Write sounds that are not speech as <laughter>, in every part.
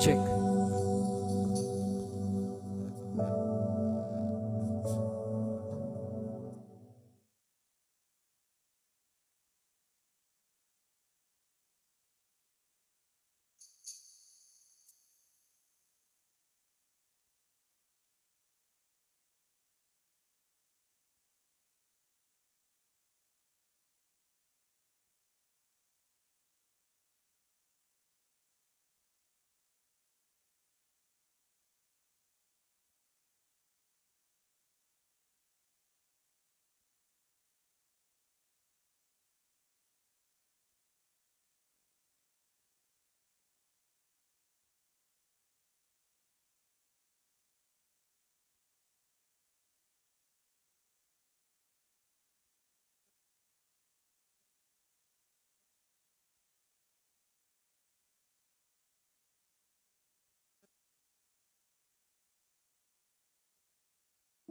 Check.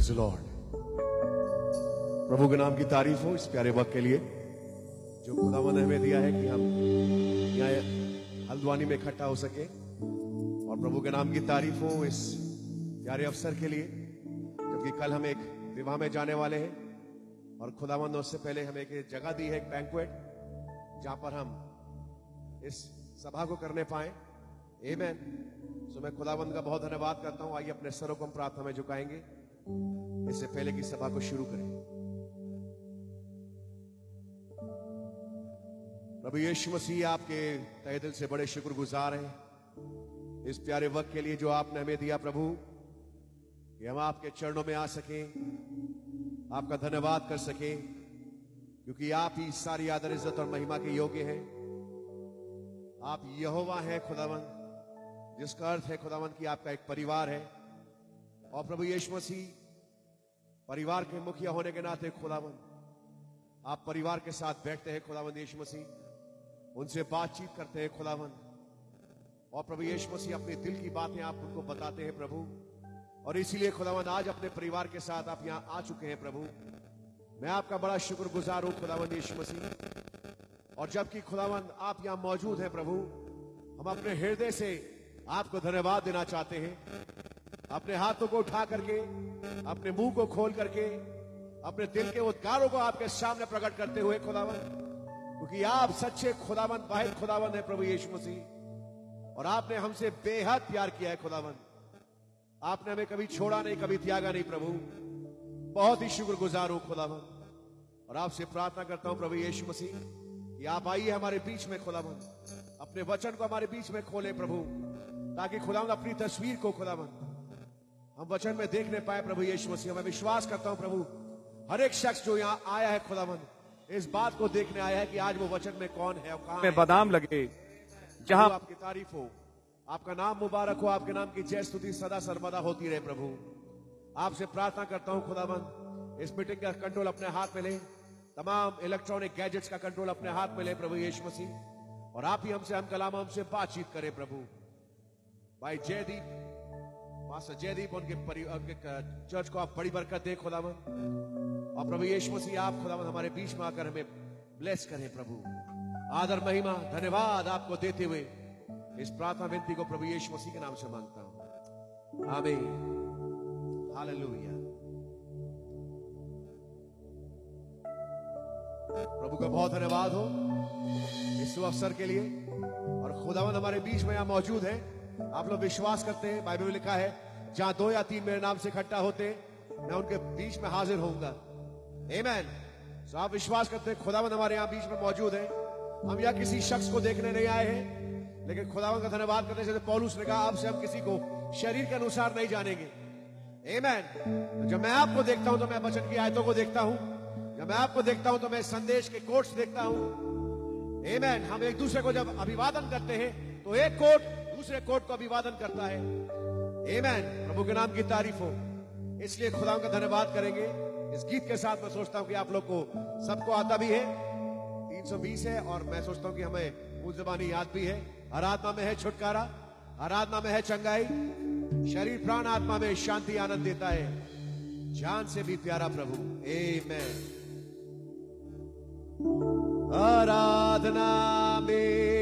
praise Lord प्रभु के नाम की तारीफ़ हो इस प्यारे वक्त के लिए, जो खुदावन ने हमें दिया है कि हम यहाँ हल्द्वानी में इकट्ठा हो सके। और प्रभु के नाम की तारीफ़ हो इस प्यारे अवसर के लिए, क्योंकि कल हम एक विवाह में जाने वाले हैं। और खुदावन ने उससे पहले हमें एक जगह दी है, एक बैंकुएट जहाँ पर हम इस सभा को करने पाए। Amen. सो मैं खुदाबंद का बहुत धन्यवाद करता हूँ। आइए अपने सरों को हम प्रार्थना में झुकाएँगे। इससे पहले की सभा को शुरू करें। प्रभु यीशु मसीह आपके तहे दिल से बड़े शुक्रगुजार हैं। इस प्यारे वक्त के लिए जो आपने हमें दिया प्रभु, कि हम आपके चरणों में आ सके, आपका धन्यवाद कर सके, क्योंकि आप ही सारी आदर, इज़्ज़त और महिमा के योग्य हैं। आप यहोवा हैं खुदावंद जिसका अर्थ है खुदावंद की आपका एक परिवार है। और प्रभु यीशु मसीह, परिवार के मुखिया होने के नाते खुदावंद, आप परिवार के साथ बैठते हैं खुदावंद यीशु मसीह, उनसे बातचीत करते हैं खुदावंद, और प्रभु यीशु मसीह अपने दिल की बातें आप उनको बताते हैं प्रभु, और इसीलिए खुदावंद आज अपने परिवार के साथ आप यहाँ आ चुके हैं प्रभु। मैं आपका बड़ा शुक्रगुजार हूँ खुदावंद यीशु मसीह, और जबकि खुदावंद आप यहाँ मौजूद हैं प्रभु, हम अपने हृदय से आपको धन्यवाद देना चाहते हैं। अपने हाथों को उठा करके, अपने मुँह को खोल करके, अपने दिल के उद्गारों को आपके सामने प्रकट करते हुए खुदावन, क्योंकि आप सच्चे खुदावन वाहिद खुदावन है प्रभु यीशु मसीह। और आपने हमसे बेहद प्यार किया है खुदावन। आपने हमें कभी छोड़ा नहीं, कभी त्यागा नहीं प्रभु। बहुत ही शुक्रगुजार हूँ खुदावन। और आपसे प्रार्थना करता हूँ प्रभु यीशु मसीह, कि आप आइए हमारे बीच में खुदावन। अपने वचन को हमारे बीच में खोले प्रभु, ताकि खुदावन अपनी तस्वीर को खुदावन हम वचन में देखने पाए प्रभु यीशु मसीह। मैं विश्वास करता हूँ प्रभु हर एक शख्स जो यहाँ आया है खुदावन इस बात को देखने आया है कि आज वो वचन में कौन है और कहाँ में बादाम लगे जहाँ आपकी तारीफ़ हो आपका नाम मुबारक हो आपके नाम की जय स्तुति सदा सर्वदा होती रहे प्रभु। आपसे प्रार्थना करता हूँ खुदाबंद इस मीटिंग का कंट्रोल अपने हाथ में ले। तमाम इलेक्ट्रॉनिक गैजेट्स का कंट्रोल अपने हाथ में ले प्रभु यीशु मसीह और आप ही हमसे हम कलाम हमसे बातचीत करें प्रभु। भाई जयदीप मास्टर जयदीप उनके चर्च को आप बड़ी बरकत दे खुदावन और प्रभु यीशु मसीह, आप खुदावन हमारे बीच में आकर हमें ब्लेस करें प्रभु। आदर, महिमा, धन्यवाद आपको देते हुए इस प्रार्थना विनती को प्रभु यीशु मसीह के नाम से माँगता हूँ। आमीन। हालेलुया। प्रभु का बहुत धन्यवाद हो इस अवसर के लिए। और खुदावन हमारे बीच में यहाँ मौजूद है। आप लोग विश्वास करते हैं, बाइबल में लिखा है, जहाँ दो या तीन मेरे नाम से इकट्ठा होते, मैं उनके बीच में हाजिर होऊँगा Amen. तो आप विश्वास करते हैं खुदावन हमारे यहाँ बीच में मौजूद है हम यहाँ किसी शख्स को देखने नहीं आए हैं, लेकिन खुदावन का धन्यवाद करते जैसे पौलुस ने कहा, आपसे हम किसी को शरीर के अनुसार नहीं जानेंगे Amen. जब मैं आपको देखता हूँ तो मैं वचन की आयतों को देखता हूँ जब मैं आपको देखता हूँ तो मैं संदेश के कोट्स देखता हूँ Amen. हम एक दूसरे को जब अभिवादन करते हैं तो एक कोट दूसरे कोट को अभिवादन करता है। Amen. प्रभु के नाम की तारीफ़ हो। इसलिए खुदा का धन्यवाद करेंगे। इस गीत के साथ मैं सोचता हूँ कि आप लोग को सबको आता भी है। 320 है और मैं सोचता हूँ कि हमें मूल जबानी याद भी है। आराधना में है छुटकारा। आराधना में है चंगाई। शरीर, प्राण, आत्मा में शांति, आनंद देता है। जान से भी प्यारा प्रभु। ए मैं आराधना में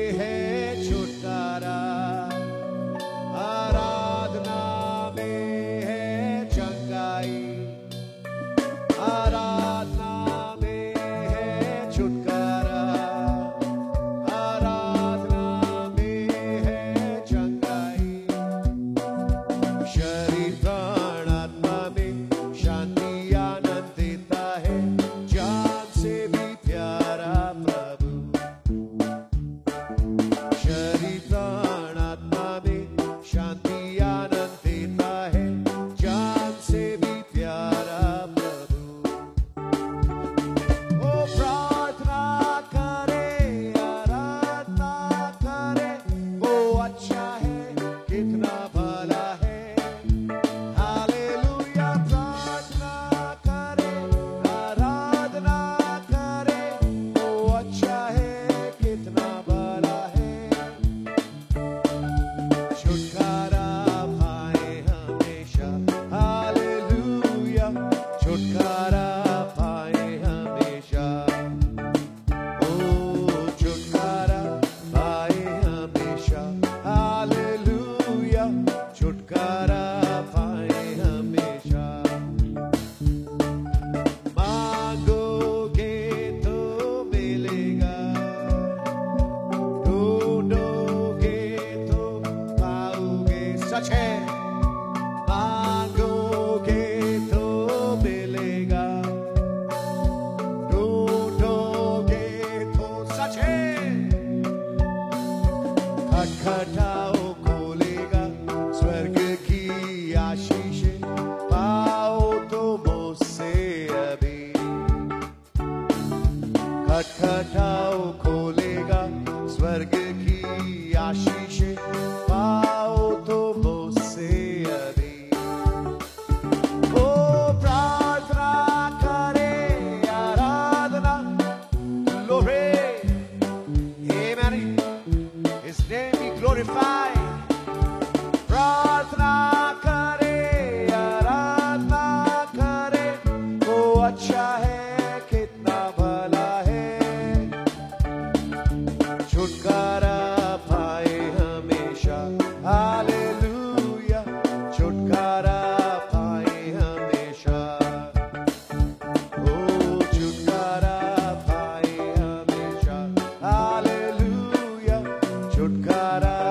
छुटकारा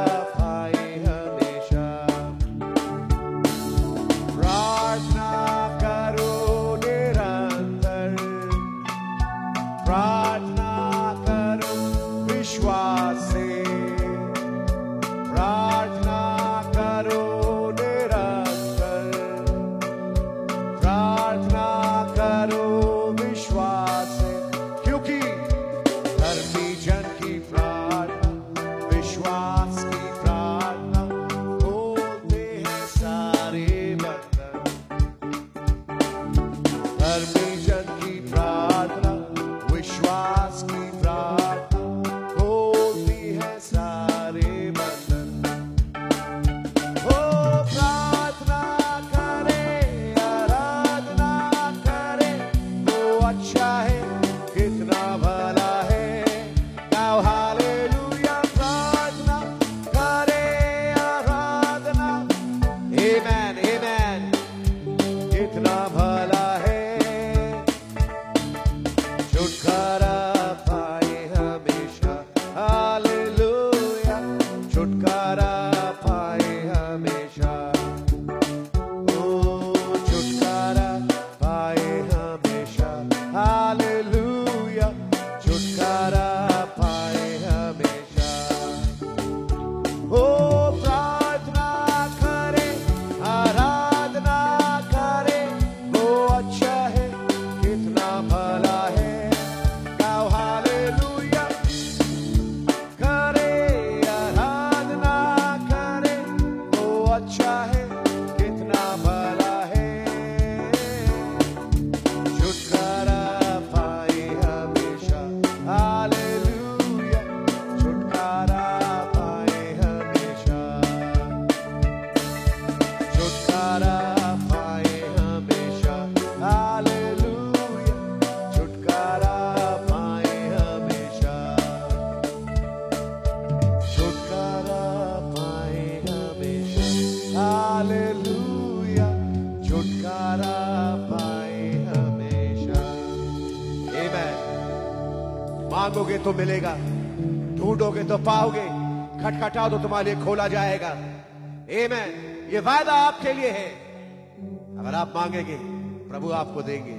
तो मिलेगा। ढूंढोगे तो पाओगे। खटखटाओ तो तुम्हारे लिए खोला जाएगा। आमेन ये वायदा आपके लिए है। अगर आप मांगेंगे, प्रभु आपको देंगे।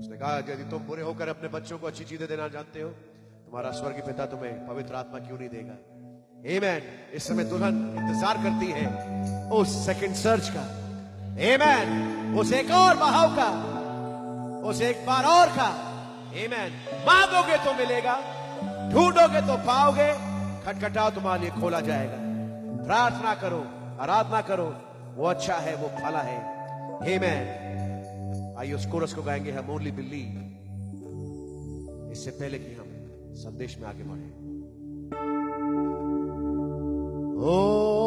उसने कहा, यदि तुम बुरे होकर अपने बच्चों को अच्छी चीज़ें देना जानते हो, तुम्हारा स्वर्गीय पिता तुम्हें पवित्र आत्मा क्यों नहीं देगा? Amen. इस समय दुल्हन इंतज़ार करती है उस सेकंड सर्च का। Amen. उस एक और बहाव का। उस एक बार और का। Amen. मांगोगे तो मिलेगा, ढूंढोगे तो पाओगे, खटखटाओ, तुम्हारे लिए खोला जाएगा प्रार्थना करो, आराधना करो, वो अच्छा है, वो फला है Amen. आइए उस कोरस को गाएँगे, हम ओनली बिल्ली इससे पहले कि हम संदेश में आगे बढ़े Only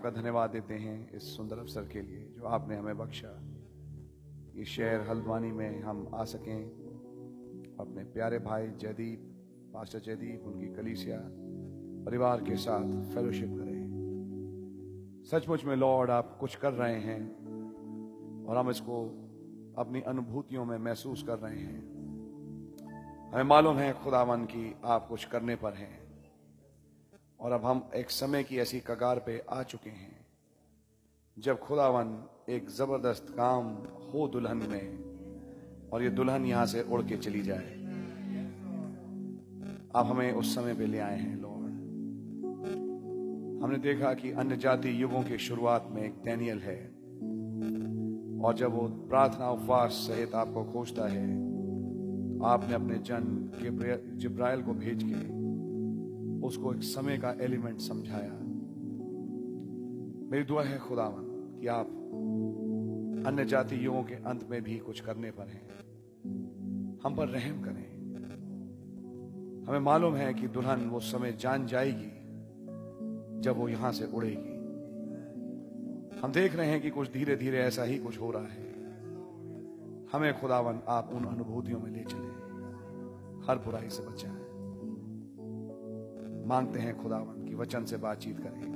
आपका धन्यवाद देते हैं इस सुंदर अवसर के लिए जो आपने हमें बख्शा। ये शहर हल्द्वानी में हम आ सकें। अपने प्यारे भाई जयदीप, पास्टर जयदीप, उनकी कलीसिया, परिवार के साथ फेलोशिप करें। सचमुच में लॉर्ड आप कुछ कर रहे हैं और हम इसको अपनी अनुभूतियों में महसूस कर रहे हैं। हमें मालूम है खुदावन की आप कुछ करने पर हैं। और अब हम एक समय की ऐसी कगार पे आ चुके हैं, जब खुदावन एक ज़बरदस्त काम हो दुल्हन में और ये दुल्हन यहाँ से उड़ के चली जाए। आप हमें उस समय पे ले आए हैं, लॉर्ड। हमने देखा कि अन्य जाति युगों की शुरुआत में एक डैनियल है और जब वो प्रार्थना उपवास सहित आपको खोजता है तो आपने अपने जन जिब्राइल को भेज के उसको एक समय का एलिमेंट समझाया। मेरी दुआ है खुदावन कि आप अन्य जाति युगों के अंत में भी कुछ करने पर हैं। हम पर रहम करें। हमें मालूम है कि दुल्हन वो समय जान जाएगी, जब वो यहाँ से उड़ेगी। हम देख रहे हैं कि कुछ धीरे धीरे ऐसा ही कुछ हो रहा है। हमें खुदावन आप उन अनुभूतियों में ले चले। हर बुराई से बचाएँ। मांगते हैं खुदावन की वचन से बातचीत करें।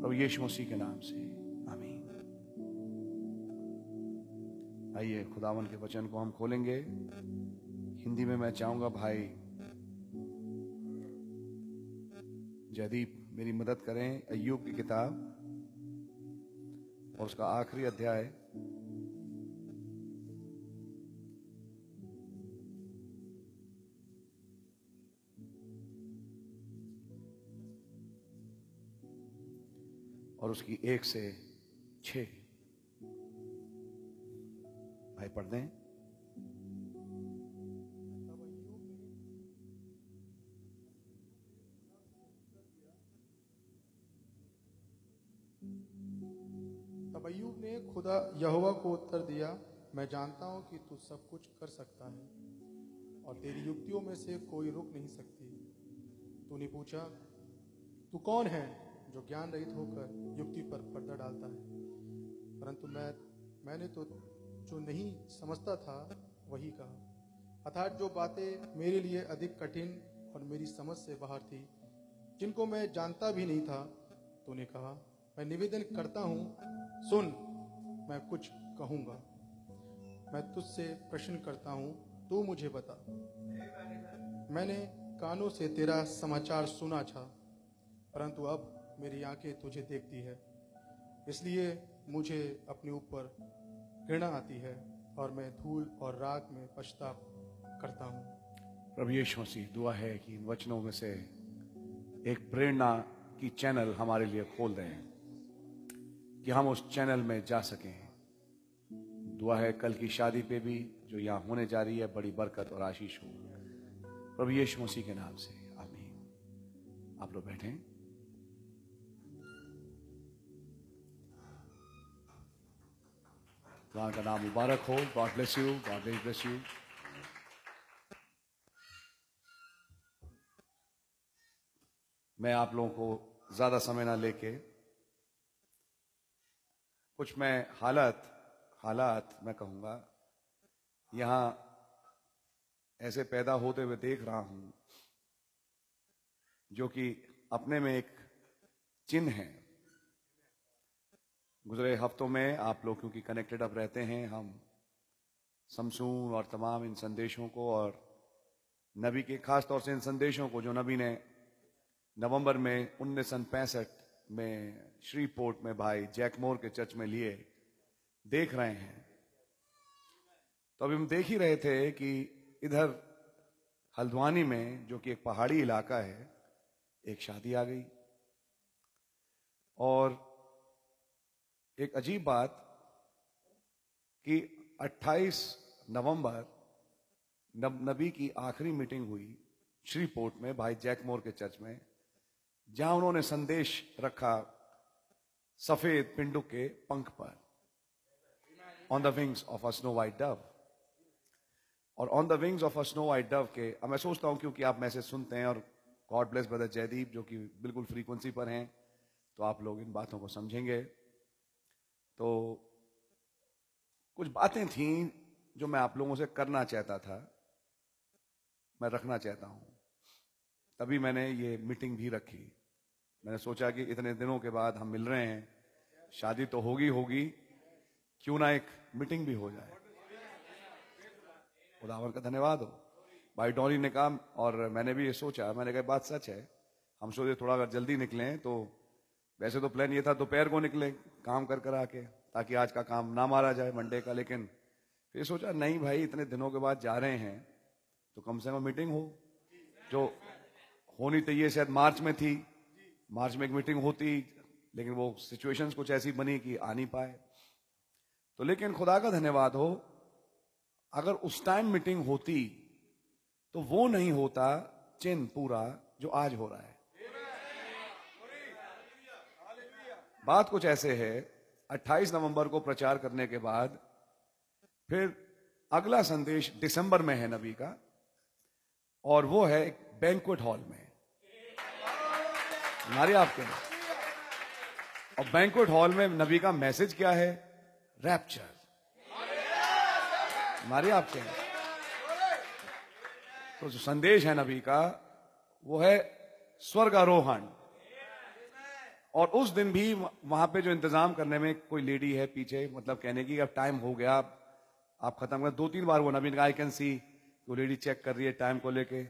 प्रभु यीशु मसीह के नाम से। आमीन। आइए, खुदावन के वचन को हम खोलेंगे। हिंदी में मैं चाहूँगा, भाई, जयदीप, मेरी मदद करें। अयुब की किताब और उसका आखिरी अध्याय। और उसकी एक से छ भाई, पढ़ दें। ने खुदा यहोवा को उत्तर दिया, मैं जानता हूँ कि तू सब कुछ कर सकता है, और तेरी युक्तियों में से कोई रुक नहीं सकती। तूने पूछा, तू कौन है? जो ज्ञान रहित होकर युक्ति पर पर्दा डालता है। परंतु मैं, मैंने तो जो नहीं समझता था, वही कहा। अर्थात जो बातें मेरे लिए अधिक कठिन और मेरी समझ से बाहर थी, जिनको मैं जानता भी नहीं था तूने कहा, मैं निवेदन करता हूँ, सुन, मैं कुछ कहूँगा। मैं तुझसे प्रश्न करता हूँ, तू मुझे बता। मैंने कानों से तेरा समाचार सुना था, परंतु अब मेरी आँखें तुझे देखती है। इसलिए मुझे अपने ऊपर घृणा आती है और मैं धूल और राग में पछताप करता हूँ। प्रभु यीशु मसीह, दुआ है कि इन वचनों में से एक प्रेरणा की चैनल हमारे लिए खोल दें, कि हम उस चैनल में जा सकें। दुआ है कल की शादी पे भी जो यहाँ होने जा रही है, बड़ी बरकत और आशीष हो। प्रभु यीशु मसीह के नाम से, आमीन। आप लोग बैठे। वहाँ का नाम मुबारक हो God bless you God bless you मैं आप लोगों को ज़्यादा समय ना लेके कुछ मैं हालत, हालात मैं कहूँगा। यहाँ ऐसे पैदा होते हुए देख रहा हूँ, जो कि अपने में एक चिन्ह है। गुजरे हफ्तों में आप लोग क्योंकि कनेक्टेड अब रहते हैं। हम समसून और तमाम इन संदेशों को और नबी के खास तौर से इन संदेशों को जो नबी ने नवंबर में उन्नीस सौ पैंसठ में श्रीपोर्ट में भाई जैकमोर के चर्च में लिए, देख रहे हैं। तो अभी हम देख ही रहे थे कि इधर हल्द्वानी में, जो कि एक पहाड़ी इलाका है, एक शादी आ गई। और एक अजीब बात कि 28 नवंबर नब, नबी की आखिरी मीटिंग हुई श्रीपोर्ट में भाई जैकमोर के चर्च में जहाँ उन्होंने संदेश रखा सफ़ेद पिंडू के पंख पर on the wings of a snow white dove और on the wings of a snow white dove के अब मैं सोचता हूँ क्योंकि आप मैसेज सुनते हैं और गॉड ब्लेस ब्रदर जयदीप जो कि बिल्कुल फ्रीक्वेंसी पर हैं तो आप लोग इन बातों को समझेंगे। तो कुछ बातें थी जो मैं आप लोगों से करना चाहता था, मैं रखना चाहता हूँ। तभी मैंने ये मीटिंग भी रखी। मैंने सोचा कि इतने दिनों के बाद हम मिल रहे हैं, शादी तो होगी होगी, क्यों ना एक मीटिंग भी हो जाए। खुदावर का धन्यवाद हो। भाई डॉली ने कहा, और मैंने भी ये सोचा, मैंने कहा, बात सच है, हम सोचे थोड़ा अगर जल्दी निकले तो वैसे तो प्लान ये था, दोपहर को निकले, काम कर कर आके, ताकि आज का काम ना मारा जाए मंडे का, लेकिन फिर सोचा, नहीं भाई, इतने दिनों के बाद जा रहे हैं तो कम से कम मीटिंग हो। जो होनी चाहिए, शायद मार्च में थी, मार्च में एक मीटिंग होती, लेकिन वो सिचुएशंस कुछ ऐसी बनी कि आ नहीं पाए। तो लेकिन खुदा का धन्यवाद हो, अगर उस टाइम मीटिंग होती तो वो नहीं होता चिन्ह पूरा जो आज हो रहा है। बात कुछ ऐसे है 28 नवंबर को प्रचार करने के बाद फिर अगला संदेश दिसंबर में है नबी का, और वो है एक बैंकुट हॉल में। हमारे आपके और बैंकुट हॉल में नबी का मैसेज क्या है? रैप्चर हमारे आपके तो जो संदेश है नबी का, वो है स्वर्ग आरोहण और उस दिन भी वहाँ पे जो इंतज़ाम करने में कोई लेडी है पीछे मतलब कहने की, अब टाइम हो गया, आप खत्म कर। दो तीन बार वो नवीन आई कैन सी वो लेडी चेक कर रही है टाइम को लेके।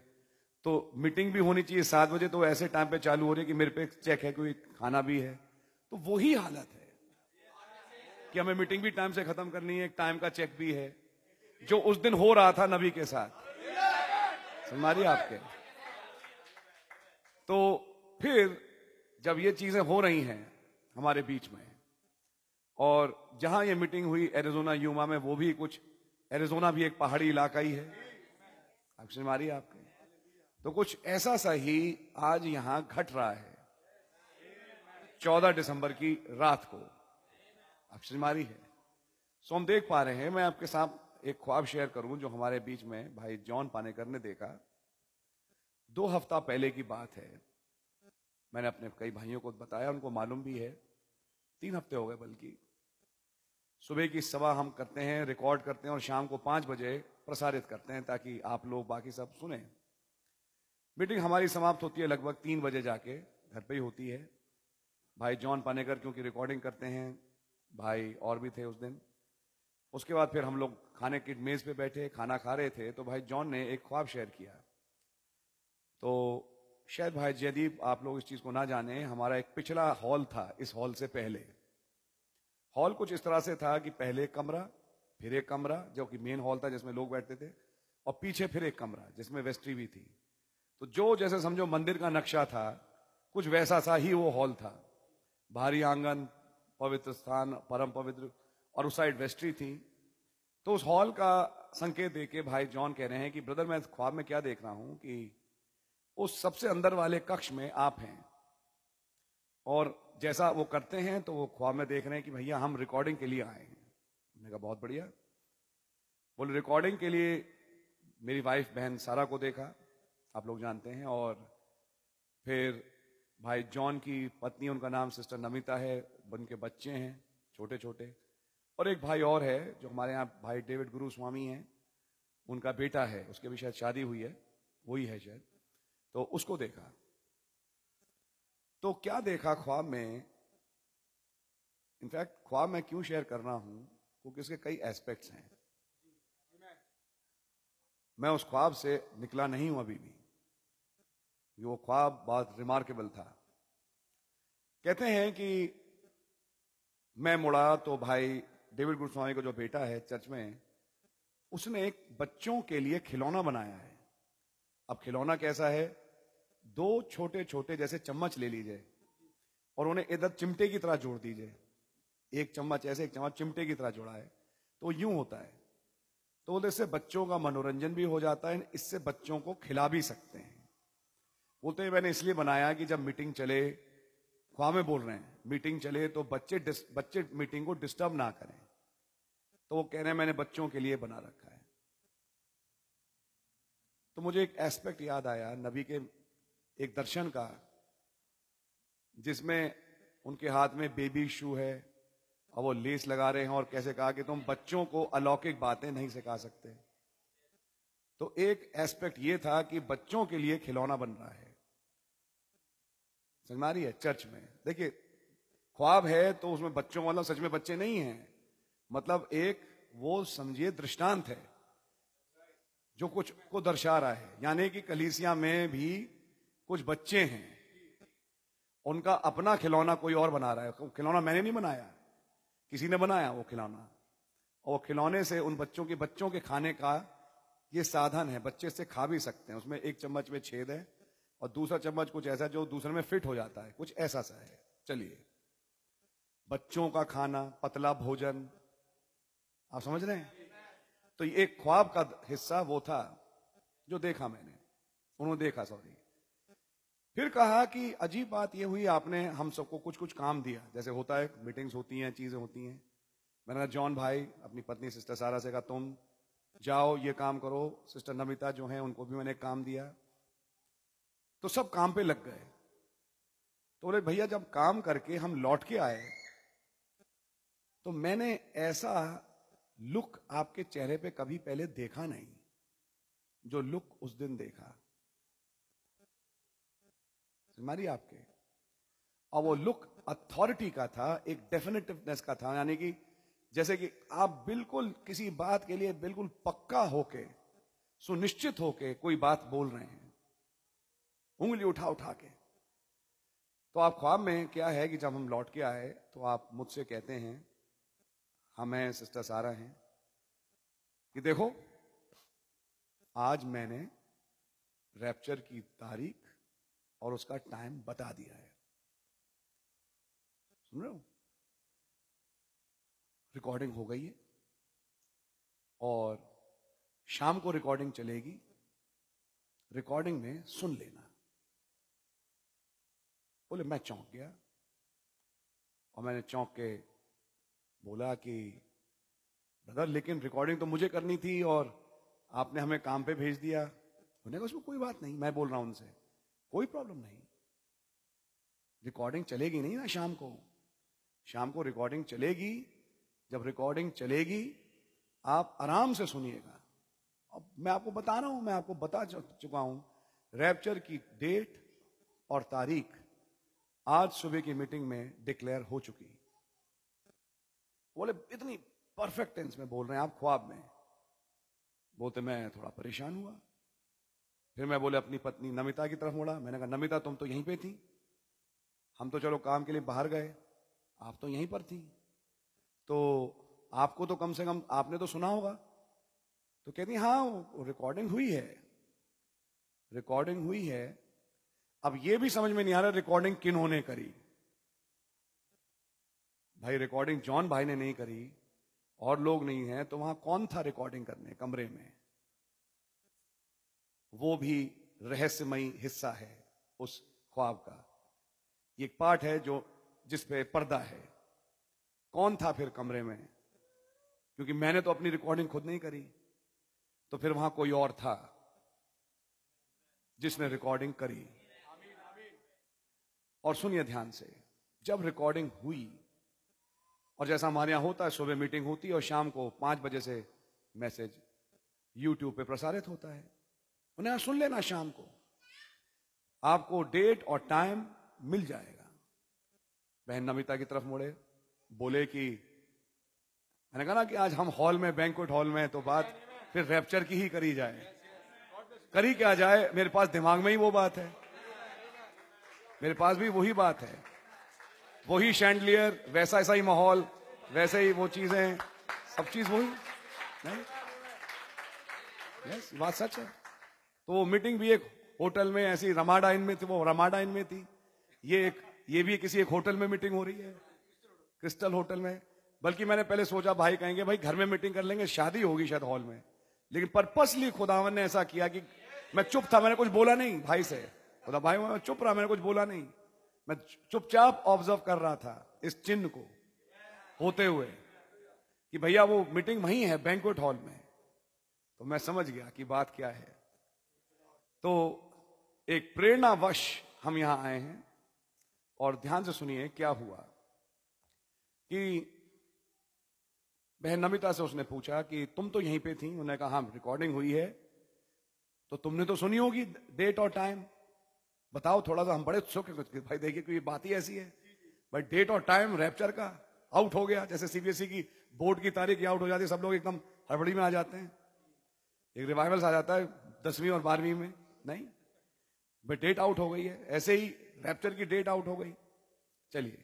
तो मीटिंग भी होनी चाहिए सात बजे तो ऐसे टाइम पे चालू हो रही है कि मेरे पे चेक है, कोई खाना भी है। तो वही हालत है कि हमें मीटिंग भी टाइम से खत्म करनी है टाइम का चेक भी है, जो उस दिन हो रहा था नबी के साथ। समझ आपके? तो फिर जब ये चीज़ें हो रही हैं हमारे बीच में, और जहाँ ये मीटिंग हुई एरिजोना, यूमा में, वो भी कुछ, एरिजोना भी एक पहाड़ी इलाका ही है। अक्षर मारी आपके। तो कुछ ऐसा सा ही आज यहाँ घट रहा है, चौदह दिसंबर की रात को। अक्षर मारी है सो हम देख पा रहे हैं, मैं आपके साथ एक ख्वाब शेयर करूँ जो हमारे बीच में भाई जॉन पानेकर ने देखा। दो हफ़्ता पहले की बात है। मैंने अपने कई भाइयों को बताया, उनको मालूम भी है। तीन हफ़्ते हो गए बल्कि। सुबह की सभा हम करते हैं, रिकॉर्ड करते हैं और शाम को पाँच बजे प्रसारित करते हैं ताकि आप लोग बाकी सब सुने। मीटिंग हमारी समाप्त होती है लगभग तीन बजे जाके, घर पे ही होती है। भाई जॉन पानेकर, क्योंकि रिकॉर्डिंग करते हैं, भाई और भी थे उस दिन। उसके बाद फिर हम लोग खाने की मेज पे बैठे, खाना खा रहे थे तो भाई जॉन ने एक ख्वाब शेयर किया। तो शायद भाई जयदीप, आप लोग इस चीज़ को ना जाने, हमारा एक पिछला हॉल था इस हॉल से पहले। हॉल कुछ इस तरह से था कि पहले एक कमरा, फिर एक कमरा, जो कि मेन हॉल था जिसमें लोग बैठते थे, और पीछे फिर एक कमरा, जिसमें वेस्ट्री भी थी। तो जो जैसे समझो मंदिर का नक्शा था, कुछ वैसा सा ही वो हॉल था। भारी आँगन, पवित्र स्थान, परम पवित्र, और उस साइड वेस्ट्री थी। तो उस हॉल का संकेत देके भाई जॉन कह रहे हैं कि, ब्रदर, मैं ख्वाब में क्या देख रहा हूँ कि उस सबसे अंदर वाले कक्ष में आप हैं। और जैसा वो करते हैं तो वो ख्वाब में देख रहे हैं कि भैया, हम रिकॉर्डिंग के लिए आए हैं। मैंने कहा, बहुत बढ़िया। बोले रिकॉर्डिंग के लिए मेरी वाइफ बहन सारा को देखा। आप लोग जानते हैं। और फिर भाई जॉन की पत्नी, उनका नाम सिस्टर नमिता है, उनके बच्चे हैं छोटे छोटे और एक भाई और है, जो हमारे यहाँ भाई डेविड गुरु स्वामी हैं। उनका बेटा है, उसके भी शायद शादी हुई है वही है शायद। तो उसको देखा। तो क्या देखा ख्वाब में? इनफैक्ट ख्वाब मैं क्यों शेयर कर रहा हूँ? क्योंकि इसके कई एस्पेक्ट्स हैं। मैं उस ख्वाब से निकला नहीं हूँ अभी भी। वो ख्वाब बहुत रिमार्केबल था। कहते हैं कि मैं मुड़ा तो भाई डेविड गुरुस्वामी का जो बेटा है चर्च में, उसने एक बच्चों के लिए खिलौना बनाया है। अब खिलौना कैसा है? दो छोटे छोटे जैसे चम्मच ले लीजिए और उन्हें इधर चिमटे की तरह जोड़ दीजिए। एक चम्मच ऐसे, एक चम्मच चिमटे की तरह जोड़ा है। तो यूँ होता है। तो बोलते इससे बच्चों का मनोरंजन भी हो जाता है, इससे बच्चों को खिला भी सकते हैं। बोलते मैंने इसलिए बनाया कि जब मीटिंग चले ख्वाह में बोल रहे हैं, मीटिंग चले तो बच्चे बच्चे मीटिंग को डिस्टर्ब ना करें। तो वो कह रहे हैं, मैंने बच्चों के लिए बना रखा है। तो मुझे एक एस्पेक्ट याद आया, नबी के एक दर्शन का, जिसमें उनके हाथ में बेबी शू है और वो लेस लगा रहे हैं और कैसे कहा कि तुम बच्चों को अलौकिक बातें नहीं सिखा सकते। तो एक एस्पेक्ट ये था कि बच्चों के लिए खिलौना बन रहा है। समझ रही है? चर्च में। देखिए, ख्वाब है तो उसमें बच्चों वाला सच में बच्चे नहीं हैं। मतलब एक, वो समझिए दृष्टांत है, जो कुछ को दर्शा रहा है। यानी कि कलीसिया में भी कुछ बच्चे हैं, उनका अपना खिलौना कोई और बना रहा है। खिलौना मैंने नहीं बनाया। किसी ने बनाया वो खिलौना। और वो खिलौने से उन बच्चों के बच्चों के खाने का ये साधन है। बच्चे से खा भी सकते हैं। उसमें एक चम्मच में छेद है और दूसरा चम्मच कुछ ऐसा जो दूसरे में फिट हो जाता है। कुछ ऐसा सा है। चलिए। बच्चों का खाना, पतला भोजन। आप समझ रहे हैं? तो ये एक ख्वाब का हिस्सा वो था, जो देखा मैंने। उन्होंने देखा, सॉरी। फिर कहा कि अजीब बात यह हुई, आपने हम सबको कुछ कुछ काम दिया। जैसे होता है, मीटिंग्स होती हैं, चीज़ें होती हैं। मैंने कहा, जॉन भाई, अपनी पत्नी सिस्टर सारा से कहा, तुम जाओ, ये काम करो। सिस्टर नमिता जो है, उनको भी मैंने काम दिया। तो सब काम पे लग गए। तो बोले, भैया, जब काम करके हम लौट के आए तो मैंने ऐसा लुक आपके चेहरे पे कभी पहले देखा नहीं, जो लुक उस दिन देखा। मारी आपके। और वो लुक अथॉरिटी का था, एक डेफिनेटिवनेस का था, यानी कि जैसे कि आप बिल्कुल किसी बात के लिए बिल्कुल पक्का होके, सुनिश्चित होके कोई बात बोल रहे हैं, उंगली उठा उठा के। तो आप ख्वाब में क्या है कि जब हम लौट के आए तो आप मुझसे कहते हैं, हम हैं, सिस्टर सारा हैं, कि देखो, आज मैंने रैप्चर की तारीख और उसका टाइम बता दिया है। सुन रहे हो? रिकॉर्डिंग हो गई है। और शाम को रिकॉर्डिंग चलेगी। रिकॉर्डिंग में सुन लेना। बोले, मैं चौंक गया। और मैंने चौंक के बोला कि, ब्रदर, लेकिन रिकॉर्डिंग तो मुझे करनी थी और आपने हमें काम पे भेज दिया। उन्हें उसमें कोई बात नहीं, मैं बोल रहा हूँ उनसे। कोई प्रॉब्लम नहीं। रिकॉर्डिंग चलेगी नहीं ना शाम को। शाम को रिकॉर्डिंग चलेगी। जब रिकॉर्डिंग चलेगी, आप आराम से सुनिएगा। अब मैं आपको बता रहा हूँ, मैं आपको बता चुका हूँ रैप्चर की डेट और तारीख आज सुबह की मीटिंग में डिक्लेयर हो चुकी। बोले, इतनी परफेक्ट टेंस में बोल रहे हैं आप ख्वाब में। बोलते, मैं थोड़ा परेशान हुआ। फिर मैं बोले, अपनी पत्नी नमिता की तरफ़ मुड़ा। मैंने कहा, नमिता, तुम तो यहीं पे थी। हम तो चलो काम के लिए बाहर गए। आप तो यहीं पर थी। तो आपको तो कम से कम आपने तो सुना होगा। तो कहती हाँ रिकॉर्डिंग हुई है। रिकॉर्डिंग हुई है। अब ये भी समझ में नहीं आ रहा रिकॉर्डिंग किन्होंने करी। भाई रिकॉर्डिंग जॉन भाई ने नहीं करी और लोग नहीं है तो वहाँ कौन था रिकॉर्डिंग करने कमरे में? वो भी रहस्यमयी हिस्सा है उस ख्वाब का। एक पार्ट है जो जिस पे पर्दा है। कौन था फिर कमरे में? क्योंकि मैंने तो अपनी रिकॉर्डिंग खुद नहीं करी। तो फिर वहाँ कोई और था जिसने रिकॉर्डिंग करी। और सुनिए ध्यान से, जब रिकॉर्डिंग हुई, और जैसा हमारे यहाँ होता है, सुबह मीटिंग होती है और शाम को पाँच बजे से मैसेज यूट्यूब पे प्रसारित होता है। उन्हें सुन लेना शाम को। आपको डेट और टाइम मिल जाएगा। बहन नमिता की तरफ़ मुड़े, बोले कि, मैंने कहा ना कि आज हम हॉल में बैंकुट हॉल में तो बात फिर रैप्चर की ही करी जाए। करी क्या जाए, मेरे पास दिमाग में ही वो बात है। मेरे पास भी वही बात है। वही शैंडलियर वैसा ऐसा ही माहौल, वैसे ही वो चीज़ें, सब चीज़ वही, नहीं? यस बात सच है। तो वो मीटिंग भी एक होटल में ऐसी रमाडा इन में थी, वो रमाडा इन में थी। ये एक, ये भी किसी एक होटल में मीटिंग हो रही है, क्रिस्टल होटल में। बल्कि मैंने पहले सोचा, भाई कहेंगे, भाई, घर में मीटिंग कर लेंगे, शादी होगी शायद हॉल में। लेकिन पर्पसली खुदावन ने ऐसा किया कि मैं चुप था, मैंने कुछ बोला नहीं भाई से। बोला भाई, मैं चुप रहा, मैंने कुछ बोला नहीं। मैं चुपचाप ऑब्ज़र्व कर रहा था इस चिन्ह को होते हुए कि भैया, वो मीटिंग वही है बैंकुट हॉल में। तो मैं समझ गया कि बात क्या है। तो एक प्रेरणावश हम यहाँ आए हैं और ध्यान से सुनिए क्या हुआ कि बहन नमिता से उसने पूछा कि तुम तो यहीं पे थी, उन्होंने कहा हाँ रिकॉर्डिंग हुई है। तो तुमने तो सुनी होगी डेट और टाइम बताओ थोड़ा सा हम बड़े उत्सुक हैं भाई देखिए, कोई बात ही ऐसी है। भाई डेट और टाइम रैप्चर का आउट हो गया। जैसे सीबीएसई की बोर्ड की तारीख आउट हो जाती है, सब लोग एकदम हड़बड़ी में आ जाते हैं। एक रिवाइवल्स आ जाता है दसवीं और बारहवीं में। नहीं? भाई डेट आउट हो गई है। ऐसे ही रैप्चर की डेट आउट हो गई। चलिए।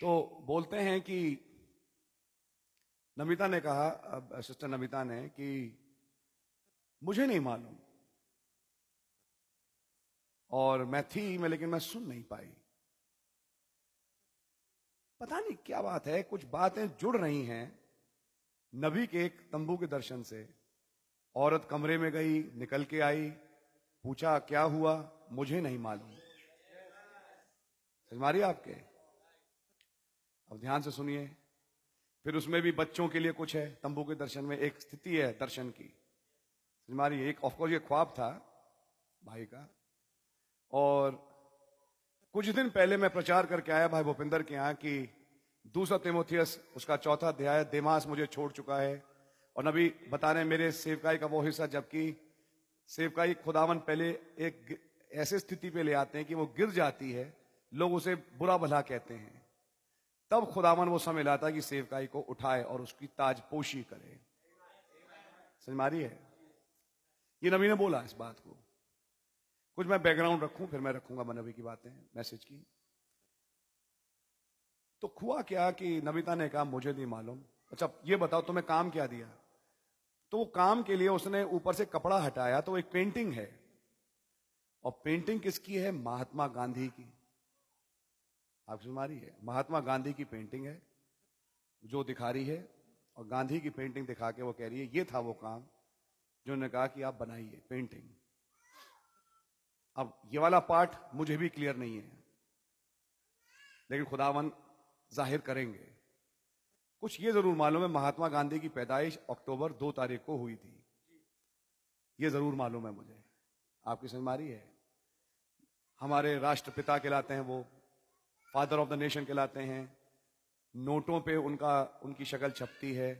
तो बोलते हैं कि नमिता ने कहा, अब सिस्टर नमिता ने, कि मुझे नहीं मालूम। और मैं थी, मैं लेकिन मैं सुन नहीं पाई। पता नहीं क्या बात है, कुछ बातें जुड़ रही हैं। नबी के एक तंबू के दर्शन से। औरत कमरे में गई, निकल के आई पूछा, क्या हुआ? मुझे नहीं मालूम। मारिए आपके? अब ध्यान से सुनिए। फिर उसमें भी बच्चों के लिए कुछ है? तंबू के दर्शन में एक स्थिति है दर्शन की। मारिए एक ऑफकोर्स ये ख्वाब था भाई का। और कुछ दिन पहले मैं प्रचार करके आया भाई भूपिंदर के यहाँ कि दूसरा तिमोथियस, उसका चौथा अध्याय, देमास मुझे छोड़ चुका है। और नबी बता रहे मेरे सेवकाई का वो हिस्सा, जबकि सेवकाई खुदावन पहले एक ऐसे स्थिति पे ले आते हैं कि वो गिर जाती है, लोग उसे बुरा भला कहते हैं। तब खुदावन वो समय लाता कि सेवकाई को उठाए और उसकी ताजपोशी करे। समझ मारी है? ये नबी ने बोला इस बात को। कुछ मैं बैकग्राउंड रखूँ, फिर मैं रखूँगा नबी की बातें मैसेज की। तो हुआ क्या कि नबिता ने कहा, मुझे नहीं मालूम। अच्छा ये बताओ, तुम्हें काम क्या दिया? तो वो काम के लिए उसने ऊपर से कपड़ा हटाया तो एक पेंटिंग है। और पेंटिंग किसकी है? महात्मा गांधी की। आप सुमारी है? महात्मा गांधी की पेंटिंग है, जो दिखा रही है, और गांधी की पेंटिंग दिखा के वो कह रही है, ये था वो काम जो ने कहा कि आप बनाइए पेंटिंग अब ये वाला पार्ट मुझे भी क्लियर नहीं है, लेकिन खुदावन ज़ाहिर करेंगे। कुछ ये ज़रूर मालूम है, महात्मा गांधी की पैदाइश अक्टूबर दो तारीख को हुई थी। ये ज़रूर मालूम है मुझे। आपकी समझ मारी है? हमारे राष्ट्रपिता कहलाते हैं वो, फादर ऑफ़ द नेशन कहलाते हैं। नोटों पे उनका, उनकी शक्ल छपती है।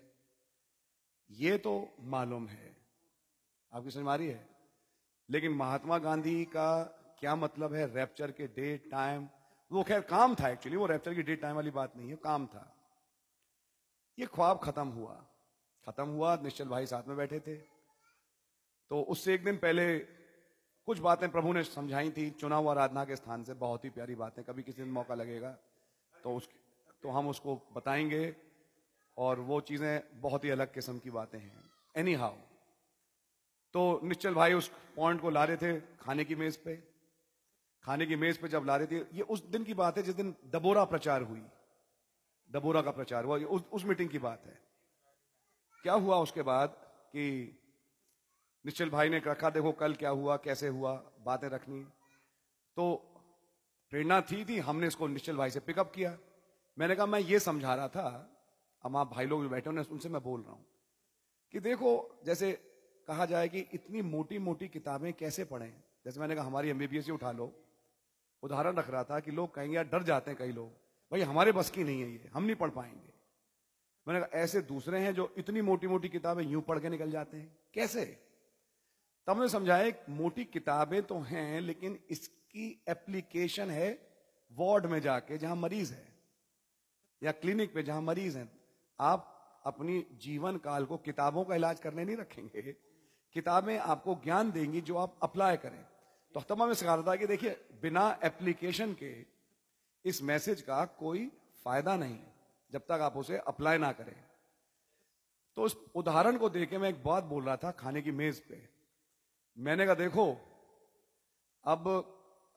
ये तो मालूम है। आपकी समझ मारी है? लेकिन महात्मा गांधी का क्या मतलब है? रैप्चर के डेट टाइम वो खैर काम था एक्चुअली वो रैप्चर की डेट टाइम वाली बात नहीं है, काम था। ये ख्वाब खत्म हुआ। खत्म हुआ, निश्चल भाई साथ में बैठे थे। तो उससे एक दिन पहले कुछ बातें प्रभु ने समझाई थी चुनाव आराधना के स्थान से, बहुत ही प्यारी बातें, कभी किसी दिन मौका लगेगा तो उस तो हम उसको बताएँगे, और वो चीज़ें बहुत ही अलग किस्म की बातें हैं। एनी हाउ तो निश्चल भाई उस पॉइंट को ला रहे थे खाने की मेज पे। खाने की मेज पे जब ला रहे थे, ये उस दिन की बात है जिस दिन दबोरा प्रचार हुई। डबोरा का प्रचार हुआ उस, उस मीटिंग की बात है। क्या हुआ उसके बाद कि निश्चल भाई ने रखा देखो कल क्या हुआ कैसे हुआ बातें रखनी। तो प्रेरणा थी थी हमने इसको निश्चल भाई से पिकअप किया। मैंने कहा मैं ये समझा रहा था अब आप भाई लोग जो बैठे हैं उनसे मैं बोल रहा हूँ कि देखो जैसे कहा जाए कि इतनी मोटी मोटी किताबें कैसे पढ़ें? जैसे मैंने कहा हमारी एमबीबीएस उठा लो। उदाहरण रख रहा था कि लोग कहेंगे डर जाते हैं कई लोग। भाई, हमारे बस की नहीं है ये, हम नहीं पढ़ पाएँगे। मैंने कहा, ऐसे दूसरे हैं जो इतनी मोटी मोटी किताबें यूँ पढ़ के निकल जाते हैं। कैसे? तब हमने समझाया मोटी किताबें तो हैं, लेकिन इसकी एप्लीकेशन है वार्ड में जाके, जहाँ मरीज़ है, या क्लिनिक पे जहाँ मरीज़ है। आप अपनी जीवन काल को किताबों का इलाज करने नहीं रखेंगे। किताबें आपको ज्ञान देंगी जो आप अप्लाई करें। तो अख्तमा में सिखा था कि देखिए, बिना एप्लीकेशन के इस मैसेज का कोई फ़ायदा नहीं जब तक आप उसे अप्लाई ना करें। तो उस उदाहरण को देखे मैं एक बात बोल रहा था खाने की मेज पे। मैंने कहा, देखो, अब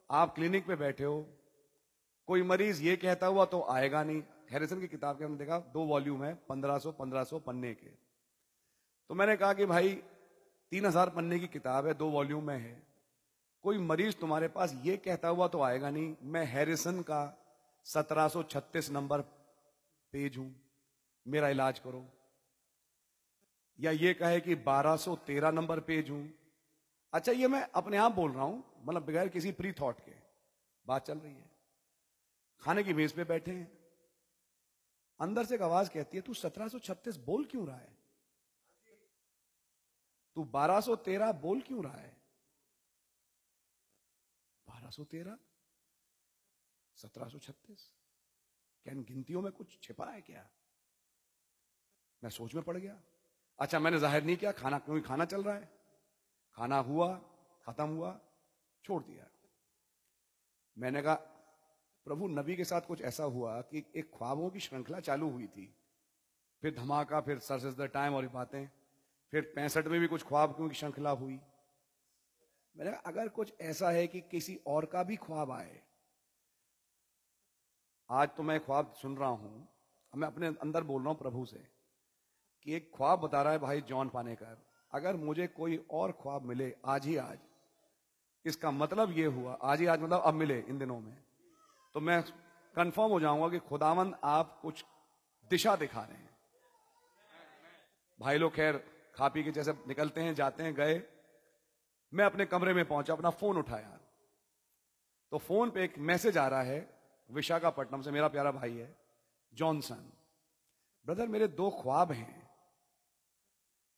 आप क्लिनिक पे बैठे हो, कोई मरीज़ ये कहता हुआ तो आएगा नहीं। हैरिसन की किताब के हमने देखा, दो वॉल्यूम है 1500 1500 पन्ने के। तो मैंने कहा कि भाई, तीन हज़ार पन्ने की किताब है, दो वॉल्यूम में है। कोई मरीज़ तुम्हारे पास ये कहता हुआ तो आएगा नहीं, मैं हैरिसन का 1736 नंबर पेज हूँ, मेरा इलाज करो। या ये कहे कि 1213 नंबर पेज हूँ। अच्छा ये मैं अपने आप बोल रहा हूँ मतलब बगैर किसी प्री थॉट के, बात चल रही है। खाने की मेज पे बैठे हैं। अंदर से एक आवाज़ कहती है, तू 1736 बोल क्यों रहा है? तू 1213 बोल क्यों रहा है? 1213 1736 क्या इन गिनतियों में कुछ छिपा है क्या? मैं सोच में पड़ गया। अच्छा मैंने ज़ाहिर नहीं किया, खाना, क्योंकि खाना चल रहा है। खाना हुआ, खत्म हुआ, छोड़ दिया। मैंने कहा, प्रभु, नबी के साथ कुछ ऐसा हुआ कि एक ख्वाबों की श्रृंखला चालू हुई थी। फिर धमाका, फिर सर्च द टाइम और बातें। फिर पैंसठ में भी कुछ ख्वाब की श्रृंखला हुई। मैंने कहा, अगर कुछ ऐसा है कि किसी और का भी ख्वाब आए, आज तो मैं ख्वाब सुन रहा हूँ, मैं अपने अंदर बोल रहा हूँ प्रभु से, कि एक ख्वाब बता रहा है भाई जॉन पानेकर, अगर मुझे कोई और ख्वाब मिले आज ही आज, इसका मतलब ये हुआ, आज ही आज मतलब अब मिले इन दिनों में तो मैं कंफर्म हो जाऊँगा कि खुदावंद आप कुछ दिशा दिखा रहे हैं। भाई लोग खैर खा पी के जैसे निकलते हैं, जाते हैं, गए मैं अपने कमरे में पहुँचा, अपना फ़ोन उठाया। तो फ़ोन पे एक मैसेज आ रहा है, विशाखापट्टनम से, मेरा प्यारा भाई है, जॉनसन। ब्रदर, मेरे दो ख्वाब हैं,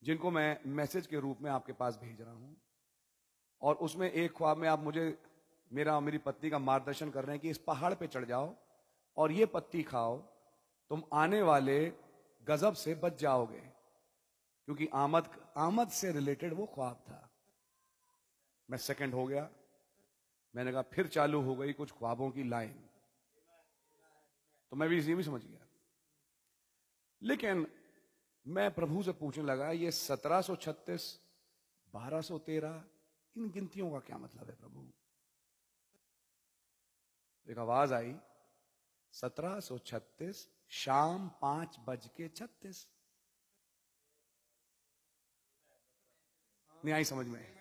जिनको मैं मैसेज के रूप में आपके पास भेज रहा हूँ। और उसमें एक ख्वाब में आप मुझे, मेरा, मेरी पत्नी का मार्गदर्शन कर रहे हैं कि इस पहाड़ पे चढ़ जाओ और ये पत्ती खाओ, तुम आने वाले गजब से बच जाओगे। क्योंकि आमद आमद से रिलेटेड वो ख्वाब था। मैं सेकंड हो गया। मैंने कहा, फिर चालू हो गई कुछ ख्वाबों की लाइन। तो मैं भी इसी भी समझ गया। लेकिन मैं प्रभु से पूछने लगा, ये 1736 1213 इन गिनतियों का क्या मतलब है प्रभु? एक आवाज़ आई 1736 शाम पाँच बज के छत्तीस। नहीं आई समझ में।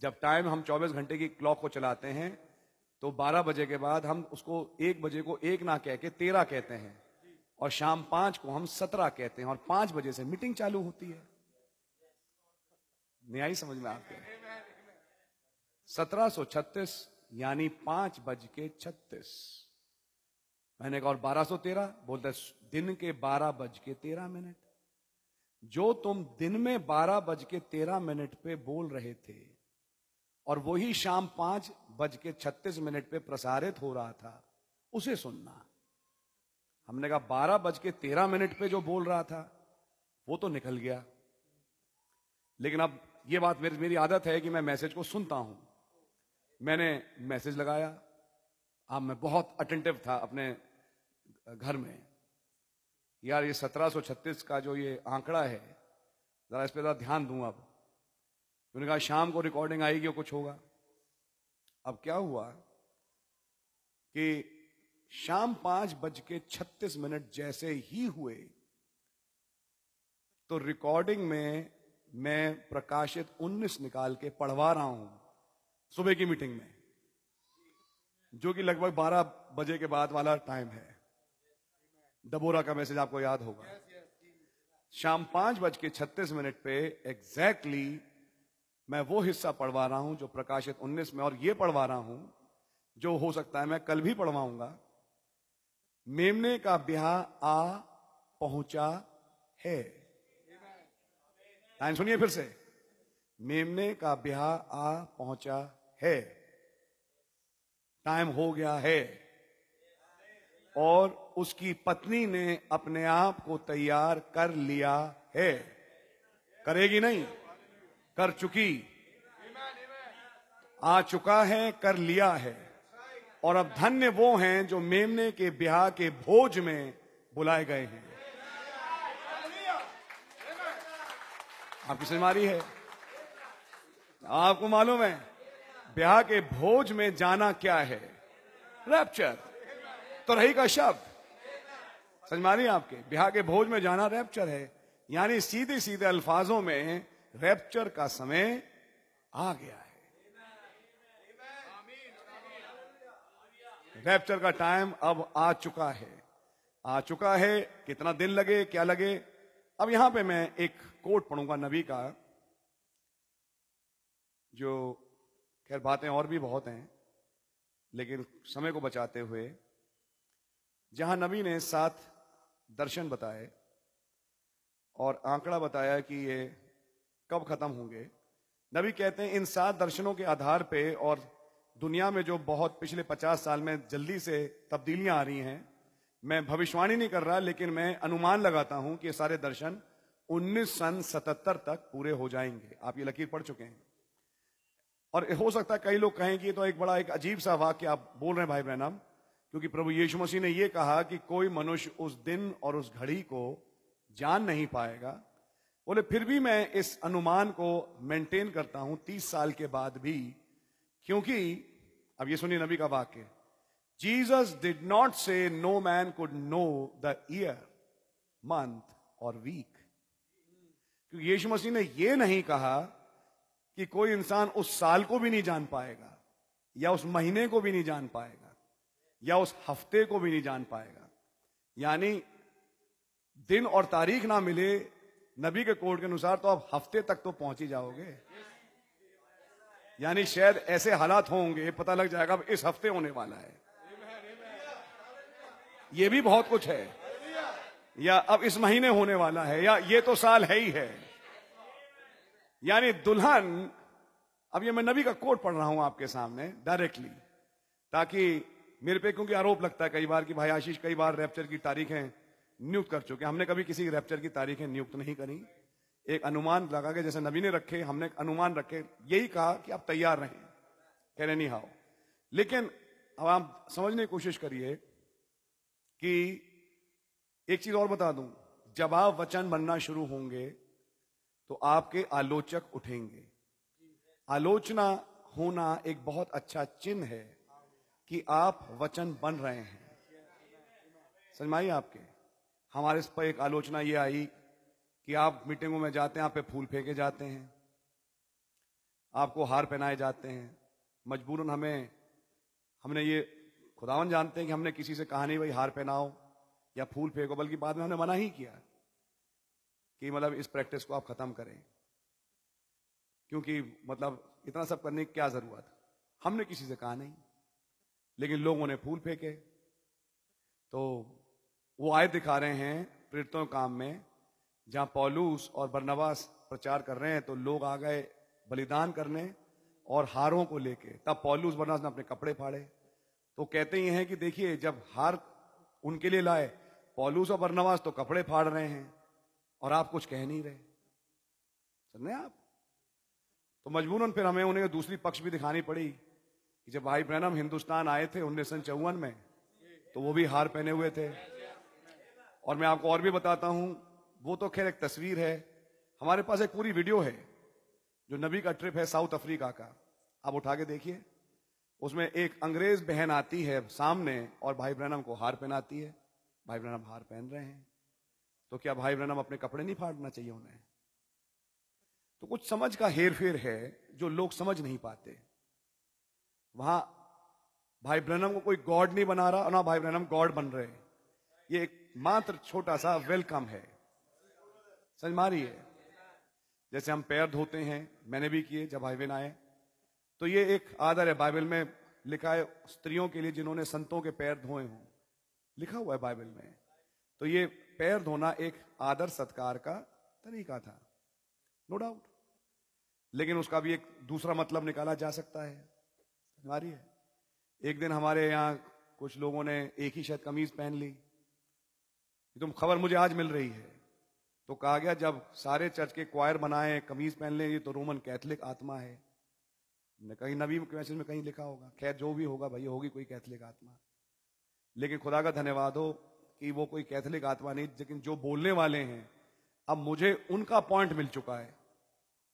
जब टाइम हम 24 घंटे की क्लॉक को चलाते हैं तो 12 बजे के बाद हम उसको एक बजे को एक ना कह के तेरह कहते हैं और शाम पाँच को हम सत्रह कहते हैं और पाँच बजे से मीटिंग चालू होती है। न्याय समझ में आपके सत्रह सौ छत्तीस यानी पाँच बज के छत्तीस। मैंने कहा, और बारह सो तेरह? बोलते, दिन के बारह बज के तेरह मिनट। जो तुम दिन में बारह बज के तेरह मिनट पे बोल रहे थे और वही शाम पाँच बज के छत्तीस मिनट पे प्रसारित हो रहा था, उसे सुनना। हमने कहा, बारह बज के तेरह मिनट पे जो बोल रहा था, वो तो निकल गया। लेकिन अब ये बात मेरी मेरी आदत है कि मैं मैसेज को सुनता हूँ। मैंने मैसेज लगाया। अब मैं बहुत अटेंटिव था अपने घर में। यार, ये 1736 का जो ये आंकड़ा है, जरा इस पर ध्यान दूँ अब उन्होंने कहा शाम को रिकॉर्डिंग आएगी और कुछ होगा. अब क्या हुआ कि शाम पाँच बज के छत्तीस मिनट जैसे ही हुए तो रिकॉर्डिंग में मैं प्रकाशित 19 निकाल के पढ़वा रहा हूँ सुबह की मीटिंग में जो कि लगभग 12 बजे के बाद वाला टाइम है। डबोरा का मैसेज आपको याद होगा। शाम पाँच बज के छत्तीस मिनट पे एग्जैक्टली मैं वो हिस्सा पढ़वा रहा हूँ जो प्रकाशित 19 में, और ये पढ़वा रहा हूँ, जो हो सकता है मैं कल भी पढ़वाऊँगा। मेमने का ब्याह आ पहुँचा है। सुनिए फिर से। मेमने का ब्याह आ पहुँचा है। टाइम हो गया है। और उसकी पत्नी ने अपने आप को तैयार कर लिया है। करेगी नहीं। कर चुकी। आ चुका है, कर लिया है। और अब धन्य वो हैं जो मेमने के ब्याह के भोज में बुलाए गए हैं। आपकी समझ है? आपको मालूम है, ब्याह के भोज में जाना क्या है? रैप्चर तो रही का शब्द। समझ मारी आपके? ब्याह के भोज में जाना रैप्चर है। यानी सीधे सीधे अल्फाजों में रैप्चर का समय आ गया है। रैप्चर का टाइम अब आ चुका है। आ चुका है, कितना दिन लगे, क्या लगे? अब यहाँ पे मैं एक कोट पढ़ूँगा नबी का, जो खैर बातें और भी बहुत हैं, लेकिन समय को बचाते हुए, जहाँ नबी ने सात दर्शन बताए और आंकड़ा बताया कि ये कब खत्म होंगे? नबी कहते हैं, इन सात दर्शनों के आधार पे और दुनिया में जो बहुत पिछले पचास साल में जल्दी से तब्दीलियाँ आ रही हैं, मैं भविष्यवाणी नहीं कर रहा, लेकिन मैं अनुमान लगाता हूँ कि ये सारे दर्शन उन्नीस सन सतहत्तर तक पूरे हो जाएँगे। आप ये लकीर पढ़ चुके हैं। और हो सकता है कई लोग कहें कि तो एक बड़ा, एक अजीब सा वाक्य आप बोल रहे हैं, भाई बहनम क्योंकि प्रभु यीशु मसीह ने यह कहा कि कोई मनुष्य उस दिन और उस घड़ी को जान नहीं पाएगा बोले, फिर भी मैं इस अनुमान को मेंटेन करता हूँ तीस साल के बाद भी, क्योंकि, अब ये सुनिए नबी का वाक्य Jesus did not say no man could know the year month और वीक क्योंकि यीशु मसीह ने यह नहीं कहा कि कोई इंसान उस साल को भी नहीं जान पाएगा, या उस महीने को भी नहीं जान पाएगा, या उस हफ़्ते को भी नहीं जान पाएगा। यानी दिन और तारीख ना मिले नबी के कोड के अनुसार तो आप हफ़्ते तक तो पहुँच ही जाओगे। यानी शायद ऐसे हालात होंगे, पता लग जाएगा अब इस हफ़्ते होने वाला है। ये भी बहुत कुछ है। या अब इस महीने होने वाला है, या ये तो साल है ही है। यानी दुल्हन, अब ये मैं नबी का कोट पढ़ रहा हूँ आपके सामने डायरेक्टली ताकि मेरे पे क्योंकि आरोप लगता है कई बार कि भाई आशीष, कई बार रैप्चर की तारीखें नियुक्त कर चुके हमने कभी किसी रैप्चर की तारीखें नियुक्त नहीं करी। एक अनुमान लगा के जैसे नबी ने रखे, हमने अनुमान रखे। यही कहा कि आप तैयार रहें। कह रहे नहीं हाओ लेकिन अब आप समझने की कोशिश करिए कि एक चीज़ और बता दूँ। जब आप वचन बनना शुरू होंगे तो आपके आलोचक उठेंगे। आलोचना होना एक बहुत अच्छा चिन्ह है कि आप वचन बन रहे हैं। समझ आपके? हमारे इस पर एक आलोचना ये आई कि आप मीटिंगों में जाते हैं, आप पे फूल फेंके जाते हैं, आपको हार पहनाए जाते हैं। मजबूरन हमें, हमने ये खुदावन जानते हैं कि हमने किसी से कहा नहीं, भाई, हार पहनाओ या फूल फेंको, बल्कि बाद में हमने मना ही किया कि मतलब इस प्रैक्टिस को आप खत्म करें। क्योंकि मतलब इतना सब करने की क्या ज़रूरत? हमने किसी से कहा नहीं, लेकिन लोगों ने फूल फेंके। तो वो आय दिखा रहे हैं प्रेरितों काम में, जहाँ पौलूस और बरनवास प्रचार कर रहे हैं तो लोग आ गए बलिदान करने और हारों को लेके। तब पौलूस बरनवास ने अपने कपड़े फाड़े। तो कहते ही हैं कि देखिए, जब हार उनके लिए लाए, पौलूस और बरनवास तो कपड़े फाड़ रहे हैं और आप कुछ कह नहीं रहे। समझे आप? तो मजबूरन फिर हमें उन्हें दूसरी पक्ष भी दिखानी पड़ी कि जब भाई ब्रैनम हिंदुस्तान आए थे उन्नीस सौ चौवन में तो वो भी हार पहने हुए थे। और मैं आपको और भी बताता हूँ, वो तो खैर एक तस्वीर है। हमारे पास एक पूरी वीडियो है, जो नबी का ट्रिप है साउथ अफ्रीका का। आप उठा के देखिए, उसमें एक अंग्रेज़ बहन आती है सामने और भाई ब्रहणम को हार पहनाती है। भाई ब्रैनम हार पहन रहे हैं। तो क्या भाई ब्रैनम अपने कपड़े नहीं फाड़ना चाहिए उन्हें? तो कुछ समझ का हेर फेर है, जो लोग समझ नहीं पाते। वहाँ भाई ब्रहणम को कोई गॉड नहीं बना रहा, और ना भाई ब्रहणम गॉड बन रहे। ये एक मात्र छोटा सा वेलकम है। समझ मारी है? जैसे हम पैर धोते हैं, मैंने भी किए जब बहन आए। तो ये एक आदर है बाइबल में, लिखा है स्त्रियों के लिए जिन्होंने संतों के पैर धोए हों। लिखा हुआ है बाइबल में। तो ये पैर धोना एक आदर सत्कार का तरीका था। नो डाउट लेकिन उसका भी एक दूसरा मतलब निकाला जा सकता है। हमारी है? एक दिन हमारे यहाँ कुछ लोगों ने एक ही शायद कमीज पहन ली। तुम खबर मुझे आज मिल रही है। तो कहा गया, जब सारे चर्च के क्वायर बनाए, कमीज पहन ले, ये तो रोमन कैथलिक आत्मा है। कहीं नबी मैसेज में कहीं लिखा होगा। खैर, जो भी होगा भाई, होगी कोई कैथलिक आत्मा। लेकिन खुदा का धन्यवाद हो कि वो कोई कैथलिक आत्मा नहीं, लेकिन जो बोलने वाले हैं, अब मुझे उनका पॉइंट मिल चुका है,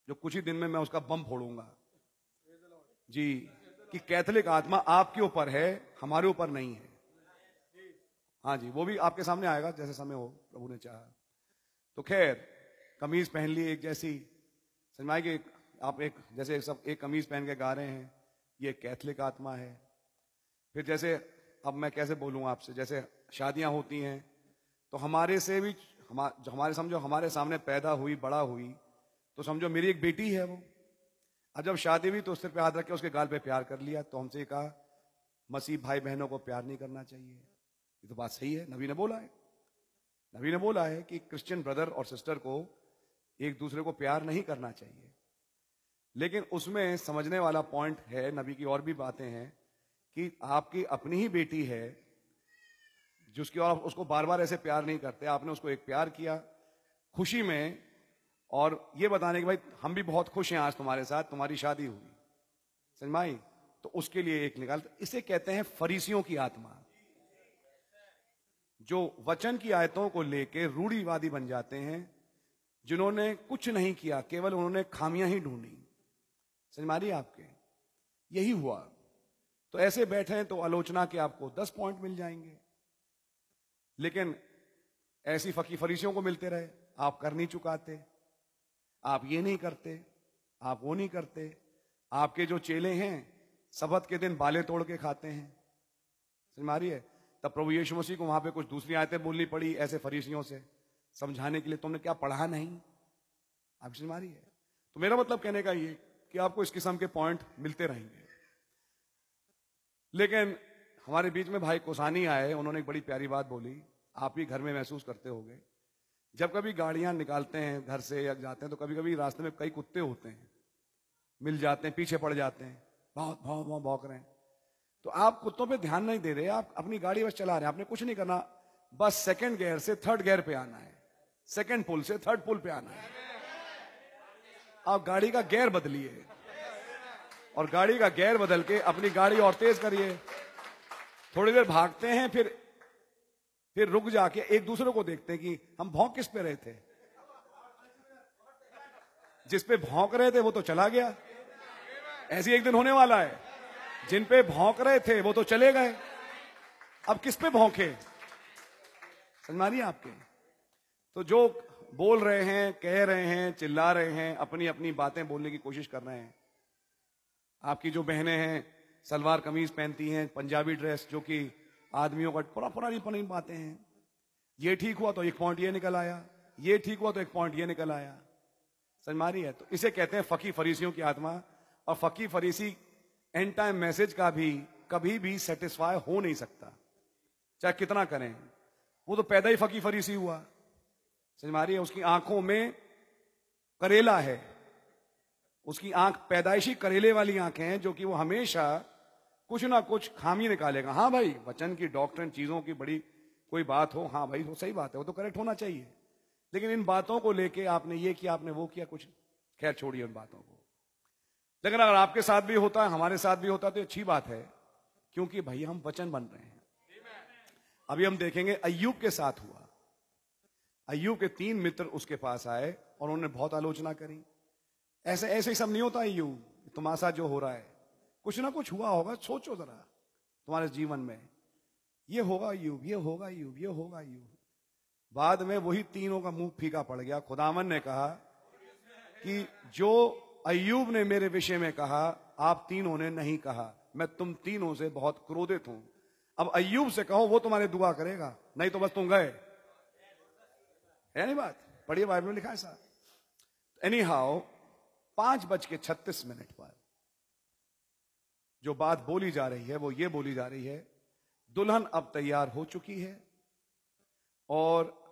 जो कुछ ही दिन में मैं उसका बम फोड़ूँगा। जी, कि कैथलिक आत्मा आपके ऊपर है, हमारे ऊपर नहीं है। हाँ जी वो भी आपके सामने आएगा जैसे समय हो प्रभु ने चाहा। तो खैर कमीज पहन ली एक जैसी। समझ कि आप एक जैसे एक सब एक कमीज पहन के गा रहे हैं ये कैथलिक आत्मा है। फिर जैसे अब मैं कैसे बोलूँ आपसे जैसे शादियाँ होती हैं तो हमारे से भी हमा, हमारे समझो हमारे सामने पैदा हुई बड़ा हुई तो समझो मेरी एक बेटी है वो। अब जब शादी हुई तो उस पे हाथ रख के उसके गाल पे प्यार कर लिया तो हमसे कहा मसीह भाई बहनों को प्यार नहीं करना चाहिए। ये तो बात सही है। नबी ने बोला है। नबी ने बोला है कि क्रिश्चियन ब्रदर और सिस्टर को एक दूसरे को प्यार नहीं करना चाहिए। लेकिन उसमें समझने वाला पॉइंट है, नबी की और भी बातें हैं कि आपकी अपनी ही बेटी है, जिसकी और उसको बार बार ऐसे प्यार नहीं करते। आपने उसको एक प्यार किया खुशी में और ये बताने के भाई, हम भी बहुत खुश हैं आज तुम्हारे साथ, तुम्हारी शादी हुई। समझ तो उसके लिए एक निकाल, इसे कहते हैं फरीसियों की आत्मा। जो वचन की आयतों को लेके रूढ़ीवादी बन जाते हैं, जिन्होंने कुछ नहीं किया, केवल उन्होंने खामियाँ ही ढूंढी। समझ मारिए आपके? यही हुआ। तो ऐसे बैठे तो आलोचना के आपको दस पॉइंट मिल जाएँगे। लेकिन ऐसी फकी फरीसियों को मिलते रहे, आप कर नहीं चुकाते, आप ये नहीं करते, आप वो नहीं करते। आपके जो चेले हैं सबत के दिन बाले तोड़ के खाते हैं। समझ मारी है? तब प्रभु यीशु मसीह को वहाँ पे कुछ दूसरी आयतें बोलनी पड़ी ऐसे फरीसियों से, समझाने के लिए, तुमने क्या पढ़ा नहीं? आप समझ है? तो मेरा मतलब कहने का ये कि आपको इस किस्म के पॉइंट मिलते रहेंगे। लेकिन हमारे बीच में भाई कोसानी आए, उन्होंने एक बड़ी प्यारी बात बोली। आप ही घर में महसूस करते होंगे। जब कभी गाड़ियाँ निकालते हैं घर से या जाते हैं तो कभी कभी रास्ते में कई कुत्ते होते हैं। मिल जाते हैं, पीछे पड़ जाते हैं। बहुत भाव भाव भौंक रहे हैं तो आप कुत्तों पे ध्यान नहीं दे रहे, आप अपनी गाड़ी बस चला रहे हैं, आपने कुछ नहीं करना। बस सेकंड गियर से थर्ड गियर पे आना है। सेकंड पुल से थर्ड पुल पे आना है। आप गाड़ी का गियर बदलिए। और गाड़ी का गियर बदल के अपनी गाड़ी और तेज करिए। थोड़ी देर भागते हैं, फिर फिर रुक जाके एक दूसरे को देखते हैं कि हम भौंक किस पे रहे थे। जिस पे भौंक रहे थे, वो तो चला गया। ऐसे एक दिन होने वाला है। जिन पे भौंक रहे थे, वो तो चले गए। अब किस पे भौंके? समझ आपके? तो जो बोल रहे हैं, कह रहे हैं, चिल्ला रहे हैं अपनी अपनी बातें बोलने की कोशिश कर रहे हैं। आपकी जो बहनें हैं, सलवार कमीज पहनती हैं, पंजाबी ड्रेस, जो कि आदमियों का पुरा पुरानी पुरानी बातें हैं। ये ठीक हुआ तो एक पॉइंट ये निकल आया। ये ठीक हुआ तो एक पॉइंट ये निकल आया। समझ मारी है? तो इसे कहते हैं फकी फरीसियों की आत्मा। और फकी फरीसी एंड टाइम मैसेज का भी, कभी भी सेटिस्फाई हो नहीं सकता। चाहे कितना करें। वो तो पैदा ही फकी फरीसी हुआ। समझ उसकी आँखों में करेला है। उसकी आँख पैदाइशी करेले वाली आँखें हैं, जो कि वो हमेशा कुछ ना कुछ खामी निकालेगा। हाँ भाई, वचन की डॉक्टर चीज़ों की बड़ी कोई बात हो हाँ भाई, वो सही बात है। वो तो करेक्ट होना चाहिए। लेकिन इन बातों को लेके आपने ये किया, आपने वो किया, कुछ खैर छोड़िए उन बातों को। लेकिन अगर आपके साथ भी होता है हमारे साथ भी होता है तो अच्छी बात है, क्योंकि भाई हम वचन बन रहे हैं। अभी हम देखेंगे अयुब के साथ हुआ। अयुब के तीन मित्र उसके पास आए और उन्होंने बहुत आलोचना करी। ऐसे ऐसे ही सब नहीं होता अयुब तुम्हारे साथ जो हो रहा है। कुछ ना कुछ हुआ होगा, सोचो जरा, तुम्हारे जीवन में। ये होगा अयुब ये होगा अयुब ये होगा अयुब बाद में वही तीनों का मुँह फीका पड़ गया। खुदावन ने कहा कि जो अयुब ने मेरे विषय में कहा, आप तीनों ने नहीं कहा। मैं तुम तीनों से बहुत क्रोधित हूँ। अब अयुब से कहो, वो तुम्हारे दुआ करेगा। नहीं तो बस तुम गए। है नहीं बात? पढ़िए बाइबल में लिखा है साहब। एनी हाउ पाँच बज के छत्तीस मिनट पर जो बात बोली जा रही है, वो ये बोली जा रही है, दुल्हन अब तैयार हो चुकी है और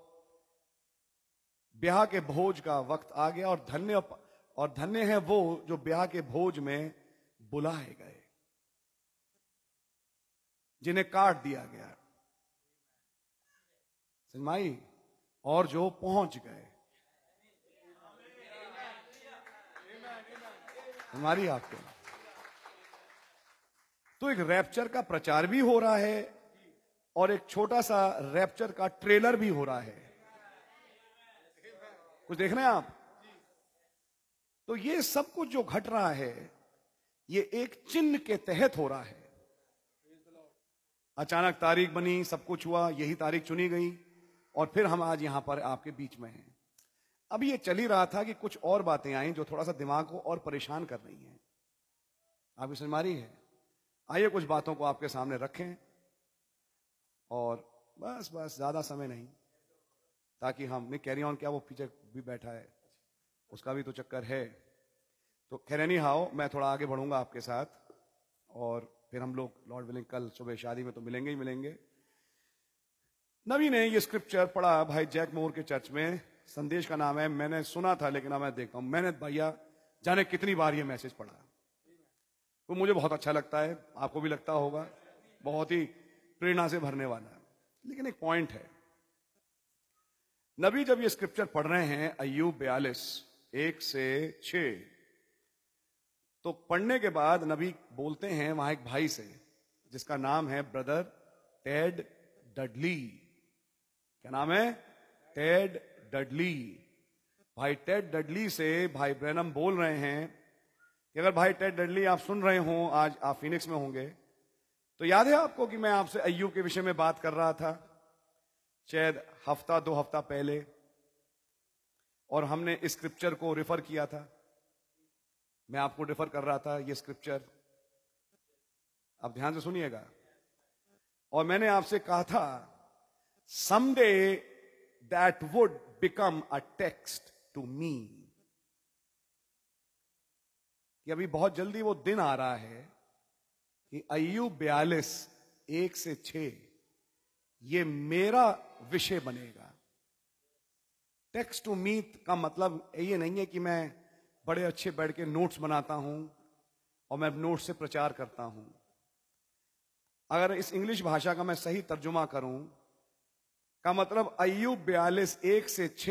ब्याह के भोज का वक्त आ गया और धन्य और धन्य है वो जो ब्याह के भोज में बुलाए गए, जिन्हें काट दिया गया। सजमाई और जो पहुँच गए। हमारी आपके तो एक रैप्चर का प्रचार भी हो रहा है, और एक छोटा सा रैप्चर का ट्रेलर भी हो रहा है। कुछ देख रहे हैं आप? तो ये सब कुछ जो घट रहा है, ये एक चिन्ह के तहत हो रहा है। अचानक तारीख बनी, सब कुछ हुआ, यही तारीख चुनी गई, और फिर हम आज यहाँ पर आपके बीच में हैं। अब ये चल ही रहा था कि कुछ और बातें आई जो थोड़ा सा दिमाग को और परेशान कर रही हैं। आपकी समझ मारी है? आइए कुछ बातों को आपके सामने रखें, और बस बस, ज़्यादा समय नहीं, ताकि हम, नहीं कैरी ऑन क्या वो पीछे भी बैठा है? उसका भी तो चक्कर है। तो खैर खैरनी हाओ मैं थोड़ा आगे बढ़ूँगा आपके साथ और फिर हम लोग लॉर्ड विलिंग कल सुबह शादी में तो मिलेंगे ही मिलेंगे। नबी ने ये स्क्रिप्चर पढ़ा भाई जैक मोर के चर्च में। संदेश का नाम है, मैंने सुना था लेकिन अब मैं देखता हूँ। मैंने भैया, जाने कितनी बार ये मैसेज पढ़ा। तो मुझे बहुत अच्छा लगता है, आपको भी लगता होगा। बहुत ही प्रेरणा से भरने वाला लेकिन एक पॉइंट है। नबी जब ये स्क्रिप्चर पढ़ रहे हैं अयूब बयालीस एक से छ तो पढ़ने के बाद नबी बोलते हैं, वहाँ एक भाई से, जिसका नाम है ब्रदर टेड डडली। क्या नाम है? Ted Dudley. भाई टेड डडली से भाई ब्रैनम बोल रहे हैं कि अगर भाई टेड डडली आप सुन रहे हो, आज आप फिनिक्स में होंगे। तो याद है आपको कि मैं आपसे अय्यूब के विषय में बात कर रहा था? शायद हफ़्ता, दो हफ़्ता पहले। और हमने इस स्क्रिप्चर को रेफर किया था। मैं आपको रेफर कर रहा था ये स्क्रिप्चर। आप ध्यान से सुनिएगा। और मैंने आपसे कहा था someday that would become a text to me कि अभी बहुत जल्दी वो दिन आ रहा है कि अयु बयालीस, एक से छ ये मेरा विषय बनेगा। टेक्स्ट टू मीट का मतलब ये नहीं है कि मैं बड़े अच्छे बैठ के नोट्स बनाता हूँ और मैं नोट्स से प्रचार करता हूँ। अगर इस इंग्लिश भाषा का मैं सही तर्जुमा करूँ, का मतलब अयुब बयालीस एक से छ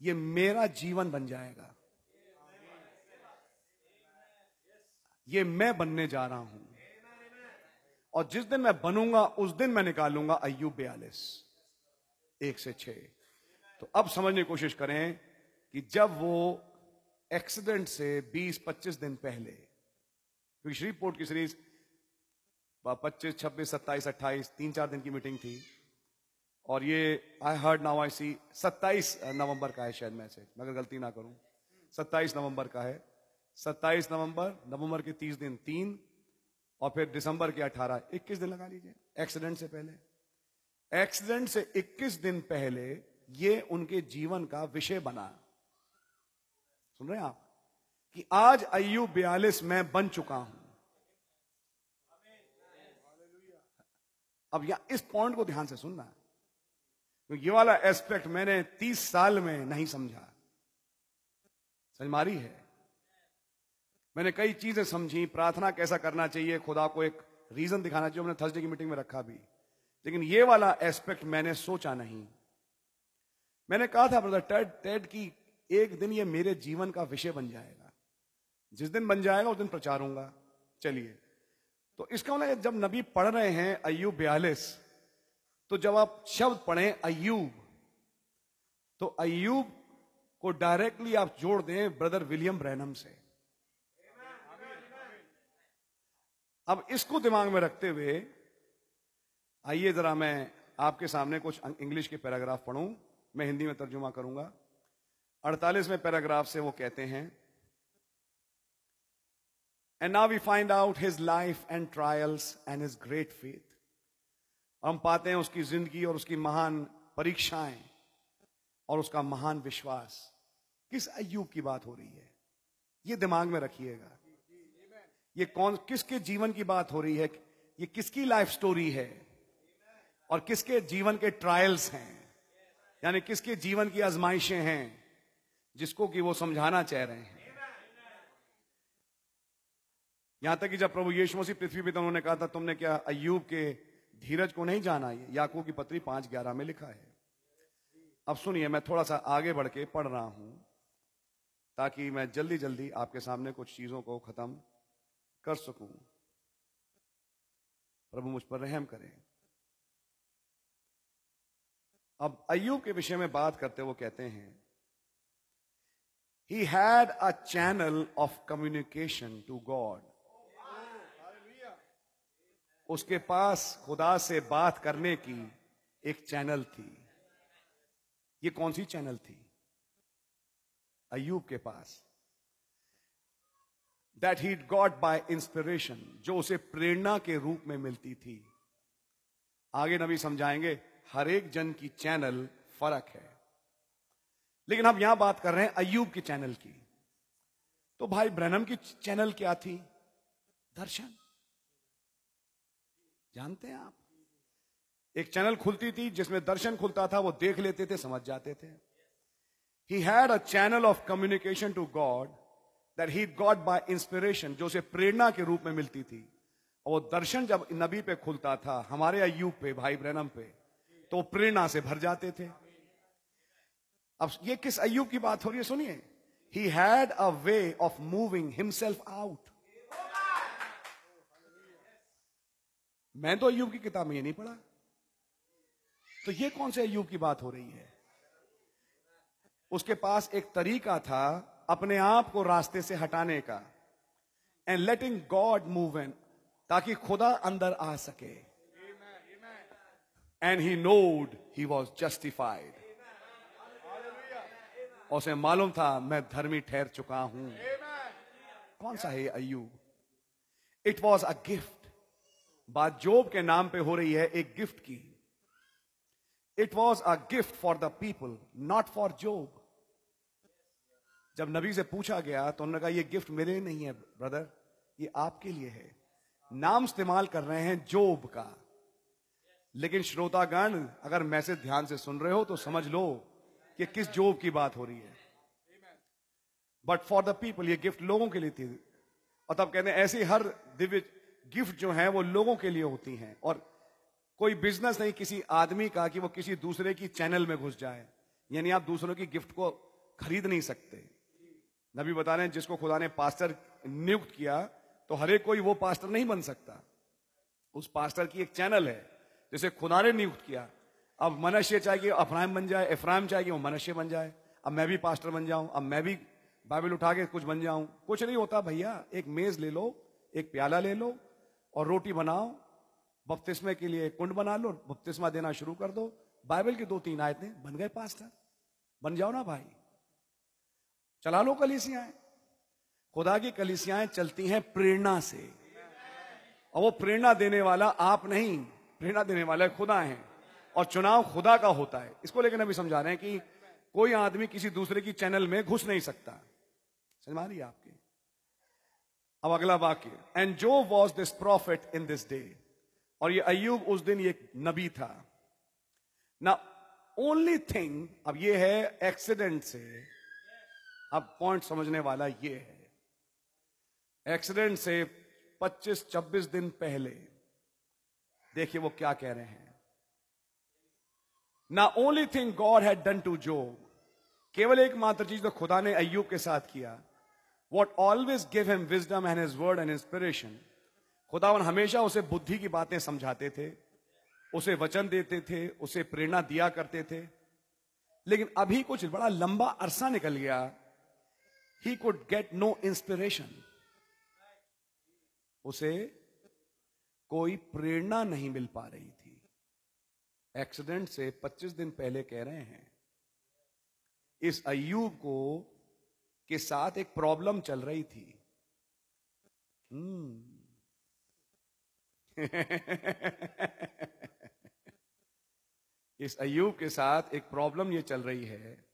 ये मेरा जीवन बन जाएगा। ये मैं बनने जा रहा हूँ। और जिस दिन मैं बनूँगा, उस दिन मैं निकालूँगा अयुब बयालीस एक से छ तो अब समझने की कोशिश करें कि जब वो एक्सीडेंट से 20-25 दिन पहले, क्योंकि श्रीपोर्ट की सीरीज़ पच्चीस, छब्बीस, सत्ताईस, अट्ठाईस, तीन, चार दिन की मीटिंग थी, और ये आई हर्ड नाउ आई सी सत्ताईस नवंबर का है शायद मैसेज मैं अगर गलती ना करूँ, सत्ताईस नवंबर का है, सत्ताईस नवंबर नवंबर के तीस दिन, तीन, और फिर दिसंबर के अठारह, इक्कीस दिन लगा लीजिए, एक्सीडेंट से पहले, एक्सीडेंट से इक्कीस दिन पहले ये उनके जीवन का विषय बना। सुन रहे हैं आप? कि आज अयु बयालीस मैं बन चुका हूँ। अब यहाँ इस पॉइंट को ध्यान से सुनना। तो ये वाला एस्पेक्ट मैंने तीस साल में नहीं समझा। समझ मारी है? मैंने कई चीज़ें समझी, प्रार्थना कैसा करना चाहिए, खुदा को एक रीजन दिखाना चाहिए मैंने थर्सडे की मीटिंग में रखा भी। लेकिन ये वाला एस्पेक्ट मैंने सोचा नहीं। मैंने कहा था ब्रदर टेड टेड की एक दिन ये मेरे जीवन का विषय बन जाएगा। जिस दिन बन जाएगा, उस दिन प्रचारूँगा चलिए। तो इसका मतलब जब नबी पढ़ रहे हैं अयुब बयालीस तो जब आप शब्द पढ़े अयुब तो अयुब को डायरेक्टली आप जोड़ दें ब्रदर विलियम ब्रैनम से। अब इसको दिमाग में रखते हुए, आइए जरा मैं आपके सामने कुछ इंग्लिश के पैराग्राफ पढ़ूं। मैं हिंदी में तर्जुमा करूँगा। अड़तालीसवें पैराग्राफ से वो कहते हैं and now we find out his life and trials and his great faith हम पाते हैं उसकी ज़िंदगी और उसकी महान परीक्षाएँ और उसका महान विश्वास। किस अयुब की बात हो रही है? ये दिमाग में रखिएगा। ये कौन, किसके जीवन की बात हो रही है? ये किसकी लाइफ स्टोरी है? और किसके जीवन के ट्रायल्स हैं? यानी किसके जीवन की आजमाइशें हैं, जिसको कि वो समझाना चाह रहे हैं। यहाँ तक कि जब प्रभु यीशु मसीह पृथ्वी पर उन्होंने कहा था, तुमने क्या अयूब के धीरज को नहीं जाना? ये याकू की पत्री पाँच ग्यारह में लिखा है। अब सुनिए, मैं थोड़ा सा आगे बढ़ के पढ़ रहा हूँ, ताकि मैं जल्दी जल्दी आपके सामने कुछ चीज़ों को खत्म कर सकूँ। प्रभु मुझ पर रहम करें। अब अयुब के विषय में बात करते वो कहते हैं he had a channel of communication to God उसके पास खुदा से बात करने की एक चैनल थी। ये कौन सी चैनल थी? अयूब के पास। That he God by inspiration जो उसे प्रेरणा के रूप में मिलती थी। आगे नबी समझाएँगे हर एक जन की चैनल फ़र्क है। लेकिन हम यहाँ बात कर रहे हैं अयूब की चैनल की। तो भाई ब्रनम की चैनल क्या थी? दर्शन। जानते हैं आप? एक चैनल खुलती थी जिसमें दर्शन खुलता था, वो देख लेते थे, समझ जाते थे। He had a channel of communication to God that he God by inspiration जो उसे प्रेरणा के रूप में मिलती थी। और वो दर्शन जब नबी पे खुलता था, हमारे अयूब पे, भाई ब्रनम पे तो प्रेरणा से भर जाते थे। अब ये किस अयूब की बात हो रही है, सुनिए। He had a way of moving himself out मैं तो अयुब की किताब में ये नहीं पढ़ा। तो ये कौन से अयूब की बात हो रही है? उसके पास एक तरीका था अपने आप को रास्ते से हटाने का। And letting God move in ताकि खुदा अंदर आ सके। And he knowed he was justified उसे मालूम था, मैं धर्मी ठहर चुका हूँ। कौन सा है Ayub it was a gift बात जोब के नाम पे हो रही है, एक गिफ्ट की। It was a gift for the people not for Job जब नबी से पूछा गया तो उन्होंने कहा यह गिफ्ट मेरे नहीं है ब्रदर ये आपके लिए है। नाम इस्तेमाल कर रहे हैं जोब का। लेकिन श्रोतागण, अगर मैसेज ध्यान से सुन रहे हो तो समझ लो कि किस जॉब की बात हो रही है। बट फॉर द पीपल ये गिफ्ट लोगों के लिए थी। और तब कहते हैं, ऐसी हर दिव्य गिफ्ट जो है, वो लोगों के लिए होती हैं। और कोई बिज़नेस नहीं किसी आदमी का कि वो किसी दूसरे की चैनल में घुस जाए। यानी आप दूसरों की गिफ्ट को खरीद नहीं सकते। नबी बता रहे हैं, जिसको खुदा ने पास्टर नियुक्त किया तो हर एक कोई वो पास्टर नहीं बन सकता। उस पास्टर की एक चैनल है। जिसे खुदा ने नियुक्त किया। अब मनुष्य चाहिए अफराइम बन जाए इफ्राइम चाहिए वो मनुष्य बन जाए। अब मैं भी पास्टर बन जाऊँ, अब मैं भी बाइबल उठा के कुछ बन जाऊँ। कुछ नहीं होता भैया, एक मेज ले लो, एक प्याला ले लो और रोटी बनाओ, बपतिस्मे के लिए कुंड बना लो, बपतिस्मा देना शुरू कर दो। बाइबल की दो तीन आयतें, बन गए पास्टर। बन जाओ ना भाई। चला लो कलिसियाएँ। खुदा की कलिसियाएँ चलती हैं प्रेरणा से। और वो प्रेरणा देने वाला आप नहीं। प्रेरणा देने वाले खुदा हैं। और चुनाव खुदा का होता है। इसको लेकर अभी समझा रहे हैं कि कोई आदमी किसी दूसरे की चैनल में घुस नहीं सकता। समझ रही आपकी? अब अगला वाक्य। एंड जो was this prophet in this day और ये अयुब उस दिन ये नबी था। ना ओनली थिंग अब ये है एक्सीडेंट से। अब पॉइंट समझने वाला ये है। एक्सीडेंट से 25-26 दिन पहले देखिए वो क्या कह रहे हैं। ना only thing God had done to जो केवल एक मात्र चीज़ तो खुदा ने अयुब के साथ किया। What always give him wisdom and his word and inspiration खुदावन हमेशा उसे बुद्धि की बातें समझाते थे, उसे वचन देते थे, उसे प्रेरणा दिया करते थे। लेकिन अभी कुछ बड़ा लंबा अरसा निकल गया। He could get no inspiration उसे कोई प्रेरणा नहीं मिल पा रही थी। एक्सीडेंट से 25 दिन पहले कह रहे हैं, इस अयूब को, के साथ एक प्रॉब्लम चल रही थी। हम्म। <laughs> इस अयूब के साथ एक प्रॉब्लम ये चल रही है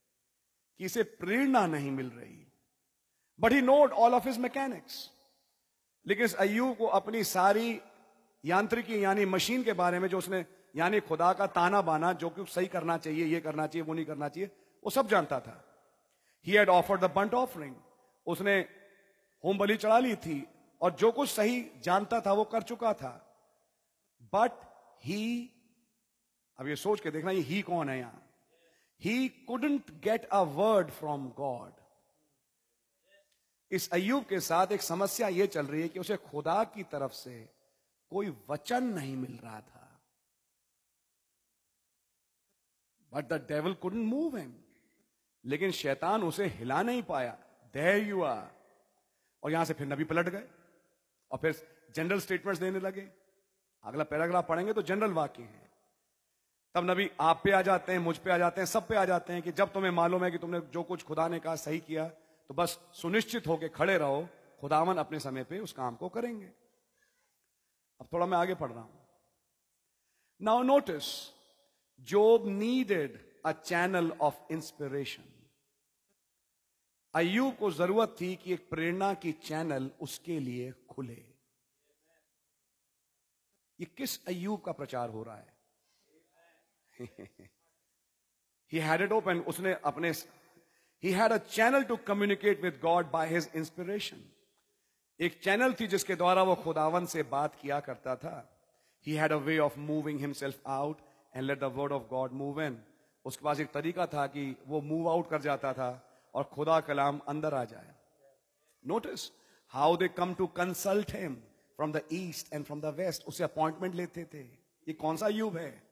कि इसे प्रेरणा नहीं मिल रही। But he note all of his mechanics लेकिन इस अयूब को अपनी सारी यांत्रिकी यानी मशीन के बारे में जो उसने, यानी खुदा का ताना बाना, जो कि सही करना चाहिए, ये करना चाहिए, वो नहीं करना चाहिए, वो सब जानता था। He had offered the burnt offering उसने होम बलि चढ़ा ली थी और जो कुछ सही जानता था वो कर चुका था। बट ही अब ये सोच के देखना, ये ही कौन है यहाँ? He couldn't get a word from God इस अयुब के साथ एक समस्या यह चल रही है कि उसे खुदा की तरफ़ से कोई वचन नहीं मिल रहा था। But the devil couldn't move him लेकिन शैतान उसे हिला नहीं पाया। देर यू आर और यहाँ से फिर नबी पलट गए। और फिर जनरल स्टेटमेंट्स देने लगे। अगला पैराग्राफ पढ़ेंगे तो जनरल वाक्य है। तब नबी आप पे आ जाते हैं, मुझ पे आ जाते हैं, सब पे आ जाते हैं कि जब तुम्हें मालूम है कि तुमने जो कुछ खुदा ने कहा सही किया तो बस सुनिश्चित होकर खड़े रहो। खुदावन अपने समय पे उस काम को करेंगे। अब थोड़ा मैं आगे पढ़ रहा हूँ। Now notice Job needed a channel of inspiration Ayub को ज़रूरत थी कि एक प्रेरणा की चैनल उसके लिए खुले। ये किस अयूब का प्रचार हो रहा है? ही हैड इट ओपन उसने अपने he had a channel to communicate with God by his inspiration एक चैनल थी जिसके द्वारा वो खुदावन से बात किया करता था। He had a way of moving himself out and let the word of God move in उसके पास एक तरीका था कि वो मूव आउट कर जाता था और खुदा कलाम अंदर आ जाए। Notice how they come to consult him from the east and from the west उसे अपॉइंटमेंट लेते थे। ये कौन सा युग है?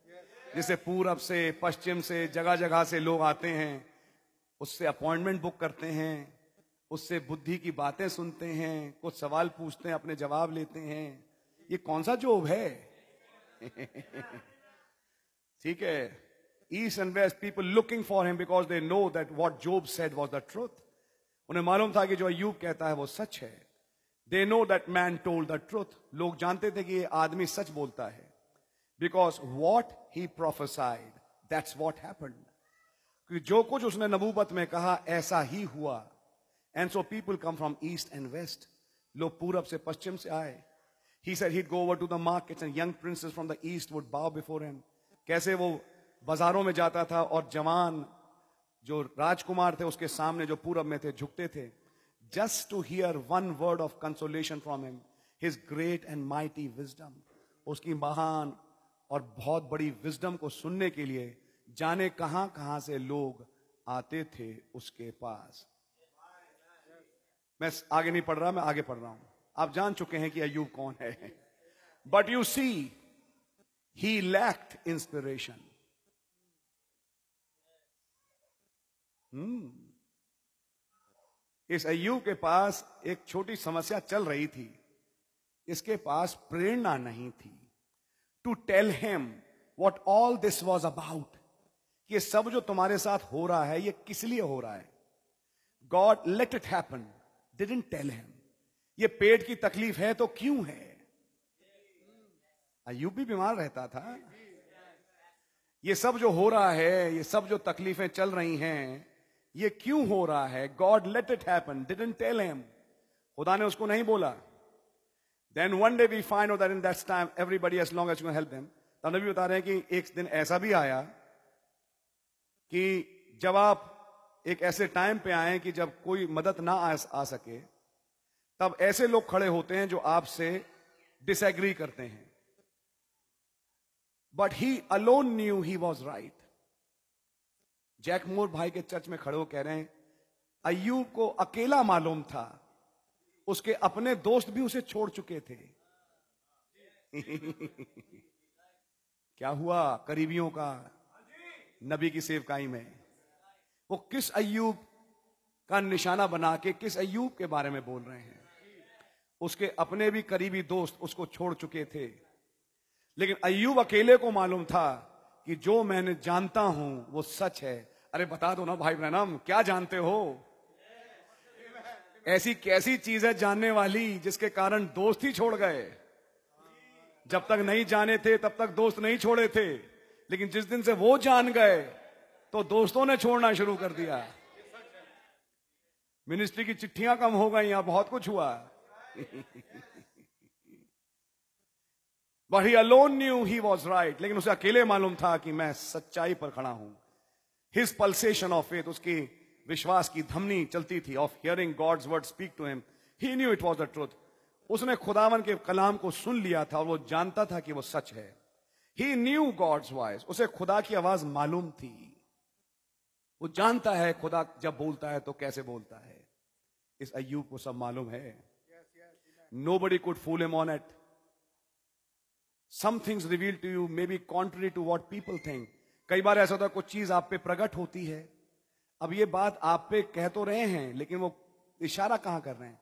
जिसे पूरब से, पश्चिम से जगह जगह से लोग आते हैं, उससे अपॉइंटमेंट बुक करते हैं। उससे बुद्धि की बातें सुनते हैं, कुछ सवाल पूछते हैं, अपने जवाब लेते हैं। ये कौन सा जॉब है? <laughs> ठीक है। East and west people looking for him because they know that what Job said was the truth उन्हें मालूम था कि जो अयूब कहता है वो सच है। They know that man told the truth लोग जानते थे कि ये आदमी सच बोलता है। Because what he prophesied that's what happened जो कुछ उसने नबूबत में कहा, ऐसा ही हुआ। And so people come from east and west लोग पूरब से पश्चिम से आए। He sir hit go over to the market and young princes from the east would bow before him कैसे वो बाजारों में जाता था और जवान जो राजकुमार थे उसके सामने जो पूरब में थे झुकते थे। Just to hear one word of consolation from him his great and mighty wisdom उसकी महान और बहुत बड़ी विजडम को सुनने के लिए जाने कहाँ कहाँ से लोग आते थे उसके पास। मैं आगे नहीं पढ़ रहा, मैं आगे पढ़ रहा हूँ। आप जान चुके हैं कि अयूब कौन है। But you see he lacked inspiration इस अयूब के पास एक छोटी समस्या चल रही थी। इसके पास प्रेरणा नहीं थी। To tell him what all this was about ये सब जो तुम्हारे साथ हो रहा है, ये किस लिए हो रहा है? God let it happen didn't tell him ये पेट की तकलीफ़ है तो क्यों है? अयूब भी बीमार रहता था। ये सब जो हो रहा है, ये सब जो तकलीफें चल रही हैं, ये क्यों हो रहा है? God let it happen didn't tell him खुदा ने उसको नहीं बोला। Then one day we find that in that time everybody as long as you help them तब भी बता रहे हैं कि एक दिन ऐसा भी आया कि जब आप एक ऐसे टाइम पे आए कि जब कोई मदद ना आ, आ सके तब ऐसे लोग खड़े होते हैं जो आपसे डिसएग्री करते हैं। But he alone knew he was right Jack Moore भाई के चर्च में खड़े हो कह रहे हैं अयूब को अकेला मालूम था। उसके अपने दोस्त भी उसे छोड़ चुके थे। <laughs> क्या हुआ करीबियों का? नबी की सेवकाई में। वो किस अयूब का निशाना बना के किस अयूब के बारे में बोल रहे हैं? उसके अपने भी करीबी दोस्त उसको छोड़ चुके थे। लेकिन अयूब अकेले को मालूम था कि जो मैंने जानता हूँ वो सच है। अरे बता दो ना भाई ब्रनम क्या जानते हो? ऐसी कैसी चीज़ है जानने वाली जिसके कारण दोस्त ही छोड़ गए? जब तक नहीं जाने थे तब तक दोस्त नहीं छोड़े थे। लेकिन जिस दिन से वो जान गए तो दोस्तों ने छोड़ना शुरू कर दिया। मिनिस्ट्री की चिट्ठियाँ कम हो गई यहाँ बहुत कुछ हुआ। But he alone knew he was right लेकिन उसे अकेले मालूम था कि मैं सच्चाई पर खड़ा हूँ। हिज पल्सेशन ऑफ़ फेथ उसकी विश्वास की धमनी चलती थी of hearing God's word speak to him he knew it was the truth उसने खुदावन के कलाम को सुन लिया था और वो जानता था कि वो सच है। ही न्यू गॉड्स वॉइस उसे खुदा की आवाज़ मालूम थी। वो जानता है, खुदा जब बोलता है तो कैसे बोलता है। इस अयूब को सब मालूम है। Nobody could fool him on at some things reveal to you may be contrary to what people think कई बार ऐसा होता है, कुछ चीज़ आप पे प्रकट होती है। अब ये बात आप पे कह तो रहे हैं, लेकिन वो इशारा कहाँ कर रहे हैं?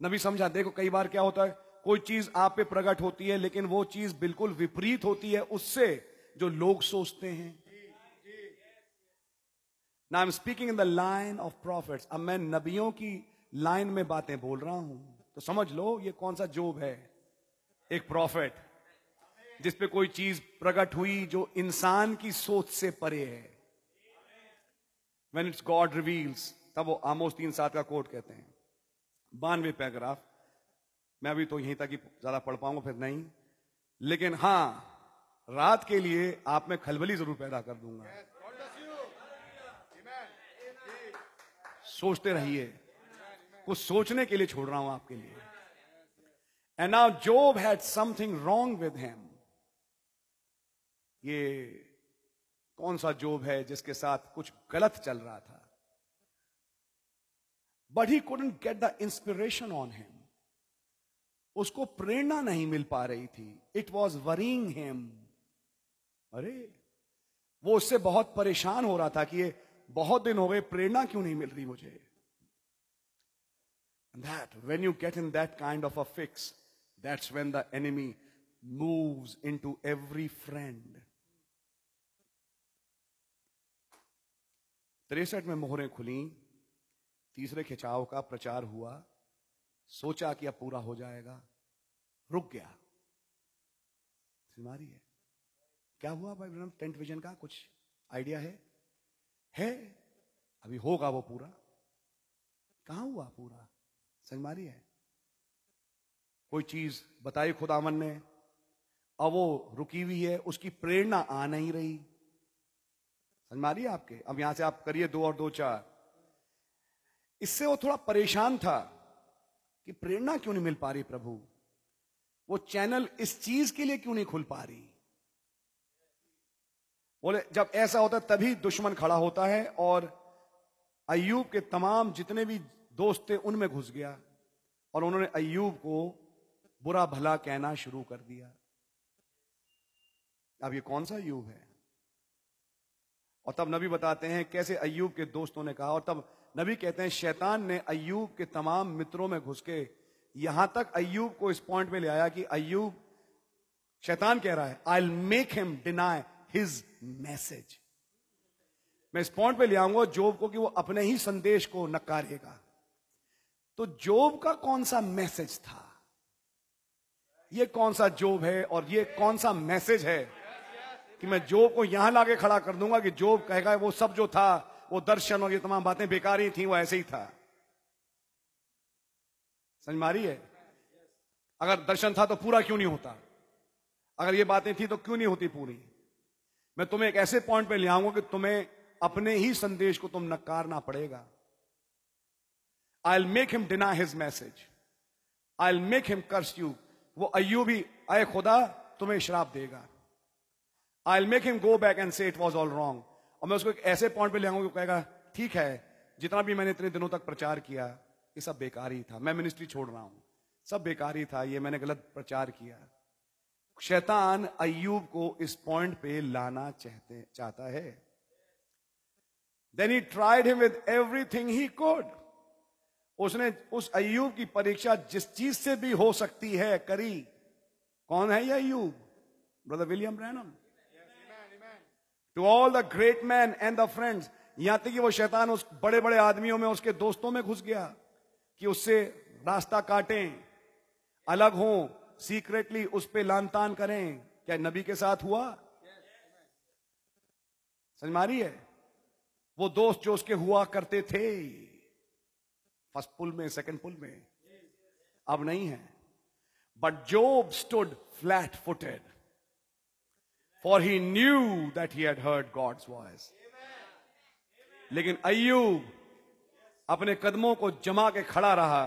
नबी समझा, देखो कई बार क्या होता है, कोई चीज़ आप पे प्रकट होती है, लेकिन वो चीज़ बिल्कुल विपरीत होती है उससे जो लोग सोचते हैं। ना I am speaking in the line of prophets अब मैं नबियों की लाइन में बातें बोल रहा हूँ। तो समझ लो, ये कौन सा जोब है? एक प्रॉफिट जिसपे कोई चीज़ प्रकट हुई जो इंसान की सोच से परे है। वेन इट्स गॉड रिवील्स तब वो आमोस तीन सात का कोट कहते हैं। बानवे पैराग्राफ मैं अभी तो यहीं तक ही ज़्यादा पढ़ पाऊँगा, फिर नहीं। लेकिन हाँ, रात के लिए आप में खलबली ज़रूर पैदा कर दूँगा। सोचते रहिए। कुछ सोचने के लिए छोड़ रहा हूँ आपके लिए। And now Job had something wrong with him ये कौन सा जोब है जिसके साथ कुछ गलत चल रहा था? But he couldn't get the inspiration on him उसको प्रेरणा नहीं मिल पा रही थी। इट वॉज़ वरिंग हिम अरे, वो उससे बहुत परेशान हो रहा था कि ये बहुत दिन हो गए, प्रेरणा क्यों नहीं मिल रही मुझे? That, when you get in that kind of a fix, that's when the enemy moves into every friend. तिरसठ में मोहरें खुली, तीसरे खिंचाव का प्रचार हुआ, सोचा कि अब पूरा हो जाएगा, रुक गया। सिमारी है। क्या हुआ भाई टेंट विजन का कुछ आइडिया है? है? अभी होगा वो पूरा? कहाँ हुआ पूरा? समझ है? कोई चीज़ बताई खुदावन ने? अब वो रुकी हुई है, उसकी प्रेरणा आ नहीं रही। समझ मारिए आपके? अब यहाँ से आप करिए दो और दो चार। इससे वो थोड़ा परेशान था कि प्रेरणा क्यों नहीं मिल पा रही प्रभु? वो चैनल इस चीज़ के लिए क्यों नहीं खुल पा रही? बोले, जब ऐसा होता है, तभी दुश्मन खड़ा होता है और अयूब के तमाम जितने भी दोस्त थे, उनमें घुस गया और उन्होंने अयूब को बुरा भला कहना शुरू कर दिया। अब ये कौन सा अयूब है? और तब नबी बताते हैं कैसे अयूब के दोस्तों ने कहा, और तब नबी कहते हैं, शैतान ने अयूब के तमाम मित्रों में घुस के यहाँ तक अयूब को इस पॉइंट में ले आया कि अयूब शैतान कह रहा है I make him deny his message मैं इस पॉइंट पे ले आऊँगा जोब को कि वो अपने ही संदेश को नकारेगा। तो जोब का कौन सा मैसेज था? ये कौन सा जोब है और ये कौन सा मैसेज है कि मैं जोब को यहाँ लाके खड़ा कर दूँगा कि जोब कहेगा, वो सब जो था, वो दर्शन और ये तमाम बातें बेकार ही थी, वो ऐसे ही था। समझ मारी है? अगर दर्शन था तो पूरा क्यों नहीं होता? अगर ये बातें थी तो क्यों नहीं होती पूरी? मैं तुम्हें एक ऐसे पॉइंट पे ले आऊँगा कि तुम्हें अपने ही संदेश को तुम नकारना पड़ेगा। I make him deny his message I make him curse you वो अयू भी अय खुदा, तुम्हें श्राप देगा। I make him go back and say it was all wrong और मैं उसको एक ऐसे पॉइंट पे ले आऊँगा कहेगा, ठीक है, जितना भी मैंने इतने दिनों तक प्रचार किया, ये सब बेकार ही था। मैं मिनिस्ट्री छोड़ रहा हूँ। सब बेकार ही था, ये मैंने गलत प्रचार किया। शैतान अयूब को इस पॉइंट पे लाना चाहते, चाहता है। Then he tried him with everything he could उसने, उस अयूब की परीक्षा जिस चीज़ से भी हो सकती है करी। कौन है ये Ayub brother William Branham to all the great man and the friends यहाँ तक कि वो शैतान उस बड़े बड़े आदमियों में, उसके दोस्तों में घुस गया कि उससे रास्ता काटें, अलग हो सीक्रेटली उस पर लान तान करें। क्या नबी के साथ हुआ? समझ मारी है? वो दोस्त जो उसके हुआ करते थे, फ़र्स्ट पुल में, सेकंड पुल में, अब नहीं है। But Job stood flat footed for he knew that he had heard God's voice लेकिन अयूब अपने कदमों को जमा के खड़ा रहा।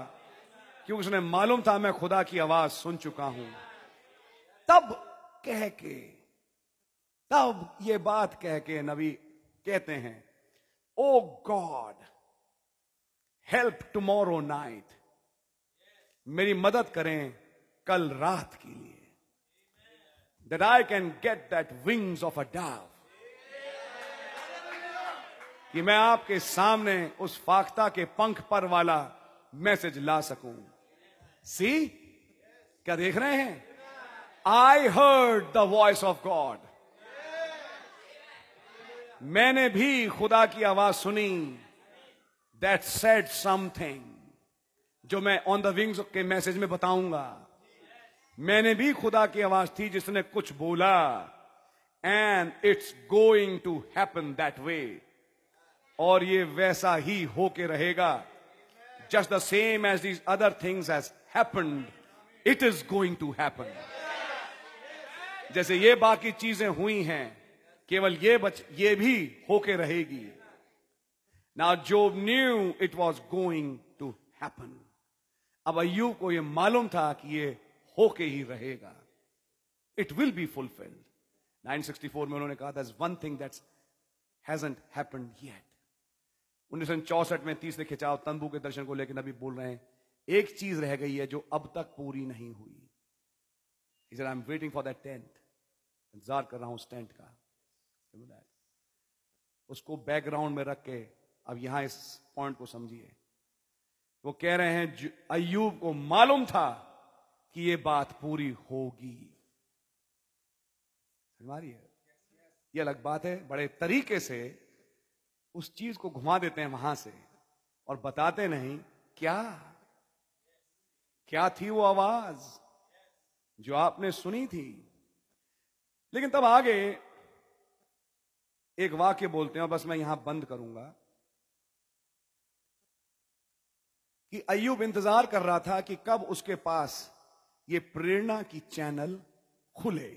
क्योंकि उसने मालूम था मैं खुदा की आवाज़ सुन चुका हूँ। तब कह के, तब ये बात कह के नबी कहते हैं, ओ गॉड, हेल्प टुमारो नाइट। मेरी मदद करें कल रात के लिए, that I can get that wings of a dove कि मैं आपके सामने उस फाख्ता के पंख पर वाला मैसेज ला सकूँ। सी क्या देख रहे हैं? I heard the voice of God मैंने भी खुदा की आवाज़ सुनी। दैट सेट समथिंग जो मैं ऑन द विंग्स के मैसेज में बताऊँगा। मैंने भी खुदा की आवाज़ थी जिसने कुछ बोला। And it's going to happen that way और ये वैसा ही होके रहेगा। Just the same as these other things has happened it is going to happen जैसे ये बाकी चीज़ें हुई हैं, केवल ये बच, ये भी होके रहेगी। ना जो knew it was going to happen अब अय्यूब को ये मालूम था कि ये होके ही रहेगा। इट विल बी फुलफिल्ड 964 में उन्होंने कहा that one thing that's hasn't happened yet उन्नीस में तीसरे खिंचाव तंबू के दर्शन को लेकर अभी बोल रहे हैं एक चीज़ रह गई है जो अब तक पूरी नहीं हुई। Is I am waiting for that tent इंतज़ार कर रहा हूँ उस टेंट का। उसको बैकग्राउंड में रख के अब यहाँ इस पॉइंट को समझिए। वो कह रहे हैं अयूब को मालूम था कि ये बात पूरी होगी। हमारी है? ये अलग बात है। बड़े तरीके से उस चीज़ को घुमा देते हैं वहाँ से और बताते नहीं क्या क्या थी वो आवाज़ जो आपने सुनी थी? लेकिन तब आगे एक वाक्य बोलते हैं बस मैं यहाँ बंद करूँगा। कि अयुब इंतज़ार कर रहा था कि कब उसके पास ये प्रेरणा की चैनल खुले।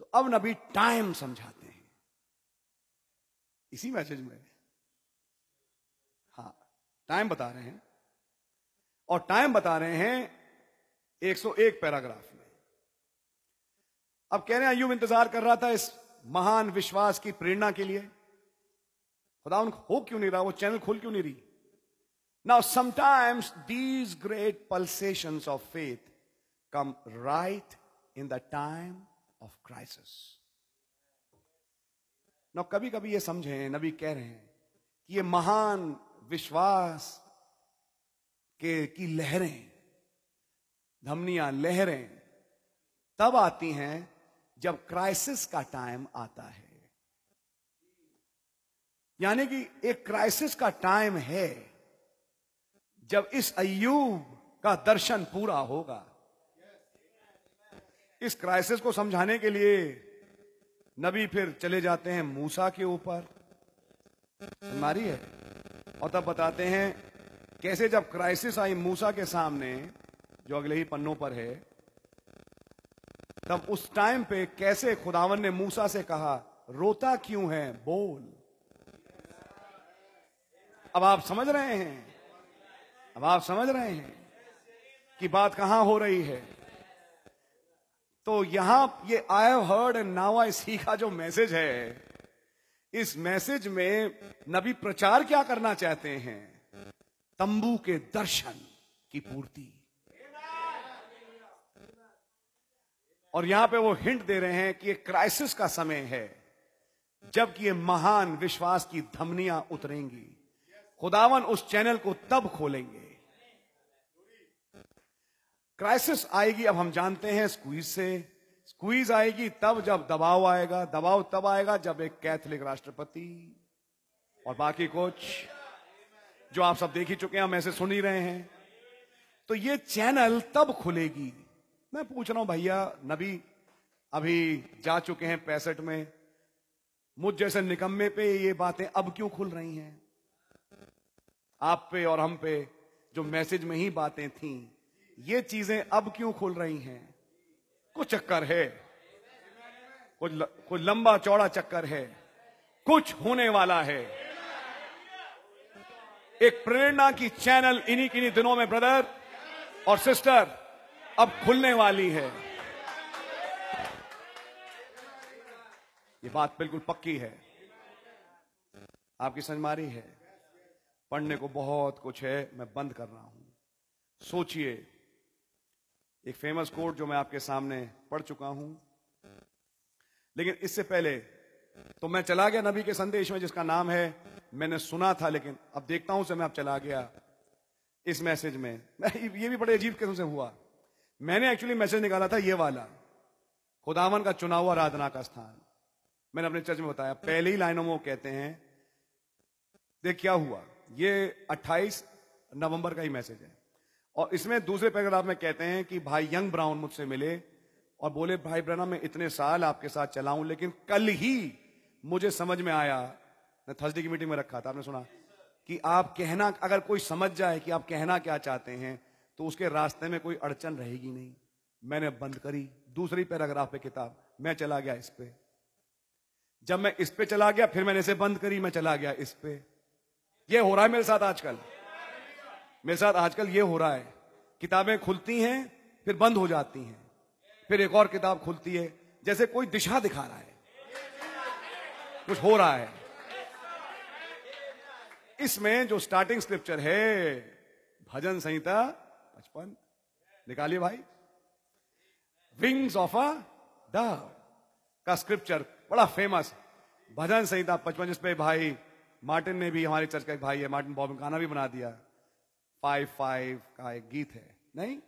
तो अब नबी टाइम समझाते हैं। इसी मैसेज में? हाँ टाइम बता रहे हैं। और टाइम बता रहे हैं 101 पैराग्राफ में। अब कह रहे हैं अयुब इंतज़ार कर रहा था इस महान विश्वास की प्रेरणा के लिए। खुदा उनको हो क्यों नहीं रहा? वो चैनल खुल क्यों नहीं रही? Now sometimes these great pulsation of faith come right in the time of crisis ना कभी कभी ये समझे, नबी कह रहे हैं कि ये महान विश्वास के की लहरें, धमनियाँ लहरें तब आती हैं जब क्राइसिस का टाइम आता है। यानी कि एक क्राइसिस का टाइम है जब इस अयूब का दर्शन पूरा होगा। इस क्राइसिस को समझाने के लिए नबी फिर चले जाते हैं मूसा के ऊपर। हमारी है? और तब बताते हैं कैसे जब क्राइसिस आई मूसा के सामने, जो अगले ही पन्नों पर है, तब उस टाइम पे कैसे खुदावन ने मूसा से कहा, रोता क्यों है, बोल। अब आप समझ रहे हैं, अब आप समझ रहे हैं कि बात कहाँ हो रही है। तो यहाँ ये I have heard and now I see का जो मैसेज है, इस मैसेज में नबी प्रचार क्या करना चाहते हैं? तंबू के दर्शन की पूर्ति। और यहाँ पे वो हिंट दे रहे हैं कि ये क्राइसिस का समय है जबकि ये महान विश्वास की धमनियाँ उतरेंगी। खुदावन उस चैनल को तब खोलेंगे। क्राइसिस आएगी, अब हम जानते हैं स्क्वीज से। स्क्वीज आएगी तब जब दबाव आएगा। दबाव तब आएगा जब एक कैथोलिक राष्ट्रपति और बाकी कुछ जो आप सब देख ही चुके हैं, हम ऐसे सुन ही रहे हैं। तो ये चैनल तब खुलेगी। मैं पूछ रहा हूँ, भैया, नबी अभी जा चुके हैं पैंसठ में। मुझ जैसे निकम्मे पे ये बातें अब क्यों खुल रही हैं? आप पे और हम पे जो मैसेज में ही बातें थी, ये चीज़ें अब क्यों खुल रही हैं? कुछ चक्कर है। कुछ कुछ लंबा चौड़ा चक्कर है। कुछ होने वाला है। एक प्रेरणा की चैनल इन्हीं किन्हीं दिनों में ब्रदर और सिस्टर अब खुलने वाली है। ये बात बिल्कुल पक्की है। आपकी समझ मारी है? पढ़ने को बहुत कुछ है, मैं बंद कर रहा हूँ। सोचिए, एक फ़ेमस कोट जो मैं आपके सामने पढ़ चुका हूँ। लेकिन इससे पहले तो मैं चला गया नबी के संदेश में, जिसका नाम है, मैंने सुना था, लेकिन अब देखता हूँ से मैं अब चला गया इस मैसेज में। ये भी बड़े अजीब किस्म से हुआ। मैंने एक्चुअली मैसेज निकाला था ये वाला, खुदावन का चुनाव आराधना का स्थान। मैंने अपने चर्च में बताया, पहले ही लाइनों में वो कहते हैं, देख क्या हुआ? ये 28 नवंबर का ही मैसेज है। और इसमें दूसरे पैराग्राफ में कहते हैं कि भाई यंग ब्राउन मुझसे मिले और बोले, भाई ब्रना मैं इतने साल आपके साथ चला हूँ, लेकिन कल ही मुझे समझ में आया, मैं थर्सडे की मीटिंग में रखा था, आपने सुना, कि आप कहना, अगर कोई समझ जाए कि आप कहना क्या चाहते हैं तो उसके रास्ते में कोई अड़चन रहेगी नहीं। मैंने बंद करी, दूसरी पैराग्राफ पे किताब, मैं चला गया इस पे। जब मैं इस पे चला गया, फिर मैंने इसे बंद करी, मैं चला गया इस पे। ये हो रहा है मेरे साथ आजकल? मेरे साथ आजकल ये हो रहा है। किताबें खुलती हैं, फिर बंद हो जाती हैं। फिर एक और किताब खुलती है, जैसे कोई दिशा दिखा रहा है। कुछ हो रहा है। इसमें जो स्टार्टिंग स्क्रिप्चर है, भजन संहिता पचपन। निकालिए भाई। विंग्स ऑफ़ अ द का स्क्रिप्चर बड़ा फ़ेमस भजन संहिता पचपन, जिसपे भाई मार्टिन ने भी, हमारे चर्च का एक भाई है, मार्टिन बॉब गाना भी बना दिया। फाइव फाइव का एक गीत है। नहीं?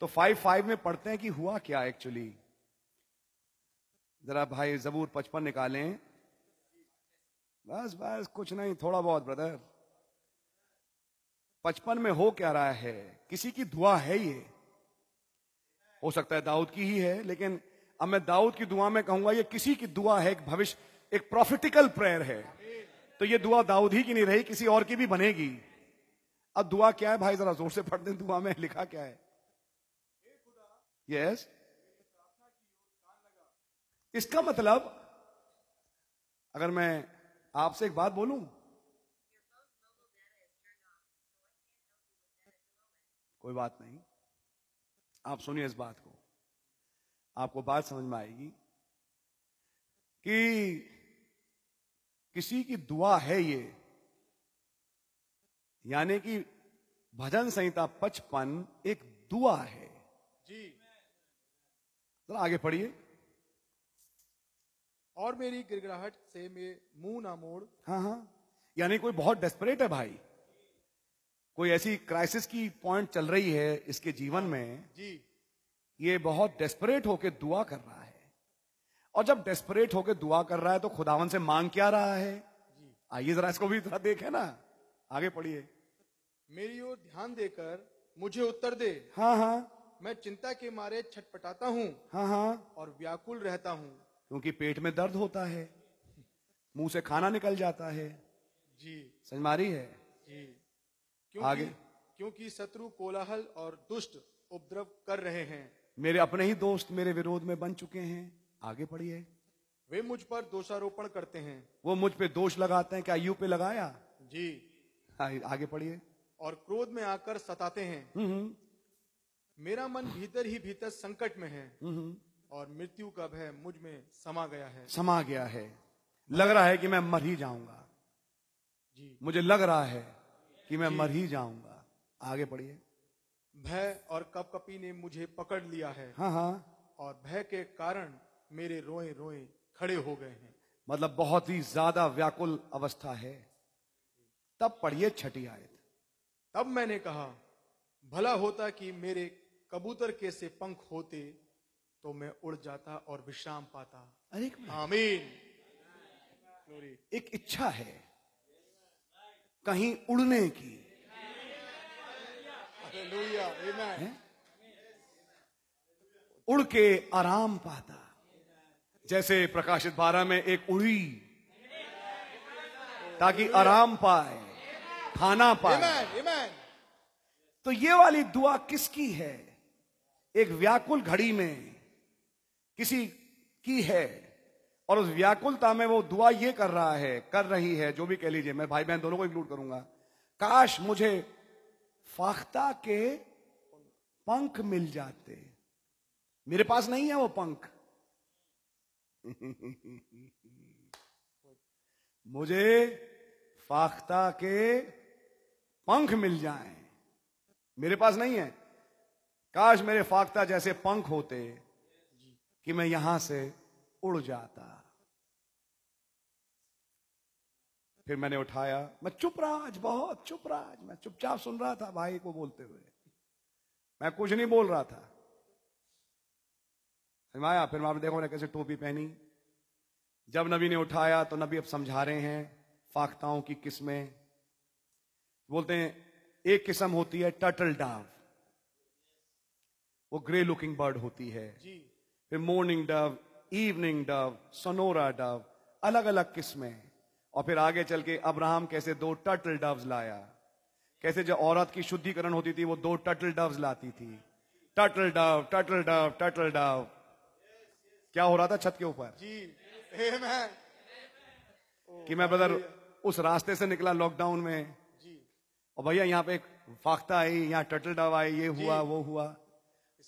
तो फाइव फाइव में पढ़ते हैं कि हुआ क्या एक्चुअली जरा भाई जबूर पचपन निकालें। बस बस, कुछ नहीं, थोड़ा बहुत ब्रदर पचपन में हो क्या रहा है? किसी की दुआ है ये? हो सकता है दाऊद की ही है, लेकिन अब मैं दाऊद की दुआ में कहूँगा, ये किसी की दुआ है, एक भविष्य, एक प्रॉफिटिकल प्रेयर है. तो ये दुआ दाऊद ही की नहीं रही, किसी और की भी बनेगी. अब दुआ क्या है भाई? जरा ज़ोर से पढ़ दें दुआ में, लिखा क्या है? यस इसका मतलब अगर मैं आपसे एक बात बोलूँ? कोई बात नहीं। आप सुनिए इस बात को। आपको बात समझ में आएगी कि किसी की दुआ है ये यानी कि भजन संहिता पचपन एक दुआ है। जी। जरा आगे पढ़िए। और मेरी गिड़गिड़ाहट से मैं मुँह ना मोड़। हाँ हाँ। यानी कोई बहुत डेस्परेट है भाई। कोई ऐसी क्राइसिस की पॉइंट चल रही है इसके जीवन में जी। ये बहुत डेस्परेट होके दुआ कर रहा है। और जब डेस्परेट होके दुआ कर रहा है तो खुदावन से मांग क्या रहा है? आइए जरा इसको भी जरा देखें ना। आगे पढ़िए। मेरी ओर ध्यान देकर मुझे उत्तर दे। हाँ हाँ। मैं चिंता के मारे छटपटाता हूँ हाँ हाँ। और व्याकुल रहता हूँ। क्योंकि पेट में दर्द होता है मुँह से खाना निकल जाता है। जी। समझ मारी है? जी। क्योंकि आगे? क्योंकि शत्रु कोलाहल और दुष्ट उपद्रव कर रहे हैं। मेरे अपने ही दोस्त मेरे विरोध में बन चुके हैं। आगे पढ़िए। वे मुझ पर दोषारोपण करते हैं। वो मुझ पे दोष लगाते हैं। क्या यू पे लगाया? जी। आगे पढ़िए। और क्रोध में आकर सताते हैं। हम्म, हम्म, मेरा मन भीतर ही भीतर संकट में है। हम्म, और मृत्यु का भय मुझमें समा गया है। समा गया है। लग रहा है कि मैं मर ही जाऊँगा। जी। मुझे लग रहा है कि मैं मर ही जाऊँगा। आगे बढ़िए। भय और कपकपी ने मुझे पकड़ लिया है हाँ हाँ। और भय के कारण मेरे रोए रोए खड़े हो गए हैं। मतलब बहुत ही ज़्यादा व्याकुल अवस्था है। तब पढ़िए छठी आयत। तब मैंने कहा भला होता कि मेरे कबूतर के से पंख होते तो मैं उड़ जाता और विश्राम पाता। अरे आमीन। एक इच्छा है कहीं उड़ने की। आमेन उड़ के आराम पाता। जैसे प्रकाशित बारह में एक उड़ी ताकि आराम पाए खाना पाए। तो ये वाली दुआ किसकी है? एक व्याकुल घड़ी में। किसी की है और उस व्याकुलता में वो दुआ ये कर रहा है, कर रही है, जो भी कह लीजिए, मैं भाई बहन दोनों को इंक्लूड करूँगा। काश मुझे फाख्ता के पंख मिल जाते। मेरे पास नहीं है वो पंख। <laughs> मुझे फाख्ता के पंख मिल जाएँ। मेरे पास नहीं है। काश मेरे फाख्ता जैसे पंख होते। कि मैं यहाँ से उड़ जाता। फिर मैंने उठाया, मैं चुप रहा आज बहुत चुप रहा आज मैं चुपचाप सुन रहा था भाई को बोलते हुए। मैं कुछ नहीं बोल रहा था। समझ में आया फिर वहाँ देखो मैंने कैसे टोपी पहनी। जब नबी ने उठाया तो नबी अब समझा रहे हैं फाख्ताओं की किस्में। बोलते हैं, एक किस्म होती है टर्टल डाव। वो ग्रे लुकिंग बर्ड होती है। जी। फिर morning dove evening dove Sonora dove अलग अलग किस्में और फिर आगे चल के अब्राहम कैसे दो टर्टल डव्स लाया। कैसे जो औरत की शुद्धिकरण होती थी वो दो टर्टल डव्स लाती थी। Turtle dove turtle dove turtle dove क्या हो रहा था छत के ऊपर? कि मैं ब्रदर उस रास्ते से निकला लॉकडाउन में। जी। और भैया यहाँ पे एक फाख्ता आई यहाँ टर्टल डव आई ये हुआ वो हुआ।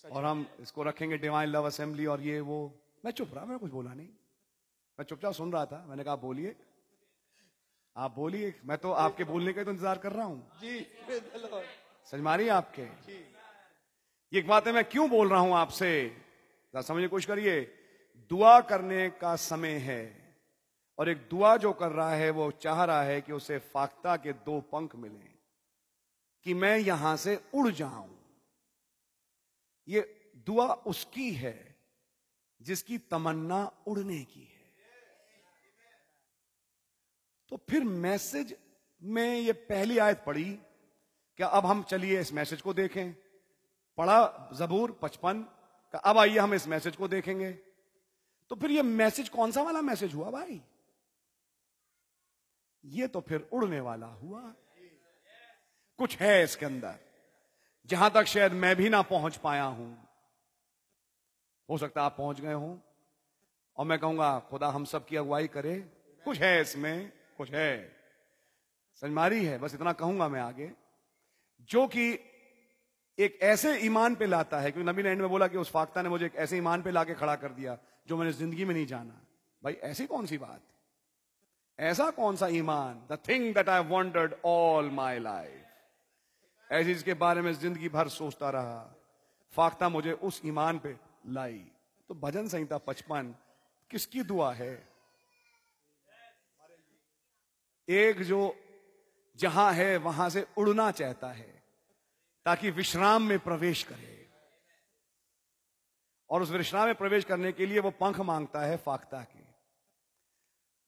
और हम इसको रखेंगे डिवाइन लव असेंबली और ये वो। मैं चुप रहा मैंने कुछ बोला नहीं। मैं चुपचाप सुन रहा था मैंने कहा बोलिए। आप बोलिए मैं तो आपके बोलने का तो इंतज़ार कर रहा हूँ। जी. समझ मारिए आपके? ये एक बात है मैं क्यों बोल रहा हूँ आपसे? समझने कोशिश करिए। दुआ करने का समय है और एक दुआ जो कर रहा है वो चाह रहा है कि उसे फाख्ता के दो पंख मिले कि मैं यहाँ से उड़ जाऊँ। ये दुआ उसकी है जिसकी तमन्ना उड़ने की है। तो फिर मैसेज में ये पहली आयत पढ़ी, क्या अब हम चलिए इस मैसेज को देखें? पढ़ा जबूर पचपन का अब आइए हम इस मैसेज को देखेंगे? तो फिर ये मैसेज कौन सा वाला मैसेज हुआ भाई? ये तो फिर उड़ने वाला हुआ। कुछ है इसके अंदर। जहाँ तक शायद मैं भी ना पहुँच पाया हूँ। हो सकता आप पहुँच गए हो। और मैं कहूँगा, खुदा हम सब की अगुवाई करे। कुछ है इसमें, कुछ है। संजमारी है, बस इतना कहूँगा मैं आगे। जो कि एक ऐसे ईमान पे लाता है, क्योंकि नबी ने एंड में बोला कि उस फाख्ता ने मुझे एक ऐसे ईमान पे लाके खड़ा कर दिया, जो मैंने ज़िंदगी में नहीं जाना। भाई, ऐसी कौन सी बात? ऐसा कौन सा ईमान? The thing that I wanted all my life ऐसी जिसके बारे में ज़िंदगी भर सोचता रहा फाख्ता मुझे उस ईमान पे लाई। तो भजन संहिता पचपन, किसकी दुआ है? एक जो जहाँ है, वहाँ से उड़ना चाहता है, ताकि विश्राम में प्रवेश करे। और उस विश्राम में प्रवेश करने के लिए वो पंख माँगता है फाख्ता के।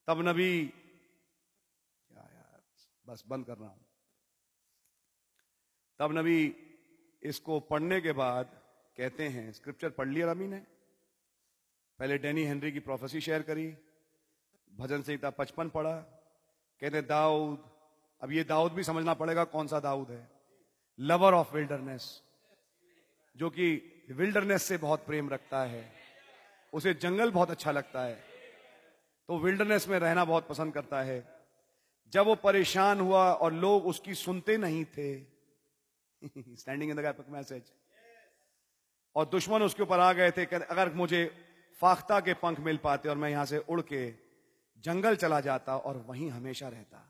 तब नबी, क्या यार, बस बंद कर रहा हूँ। तब नबी इसको पढ़ने के बाद कहते हैं स्क्रिप्चर पढ़ लिया रमी ने। पहले डेनी हेनरी की प्रोफेसी शेयर करी, भजन संहिता पचपन पढ़ा। कहते, दाऊद, अब ये दाऊद भी समझना पड़ेगा कौन सा दाऊद है। लवर ऑफ़ विल्डरनेस जो कि विल्डरनेस से बहुत प्रेम रखता है। उसे जंगल बहुत अच्छा लगता है। तो विल्डरनेस में रहना बहुत पसंद करता है। जब वो परेशान हुआ और लोग उसकी सुनते नहीं थे स्टैंडिंग इन द मैसेज और दुश्मन उसके ऊपर आ गए थे अगर मुझे फाख्ता के पंख मिल पाते और मैं यहाँ से उड़ के जंगल चला जाता और वहीं हमेशा रहता।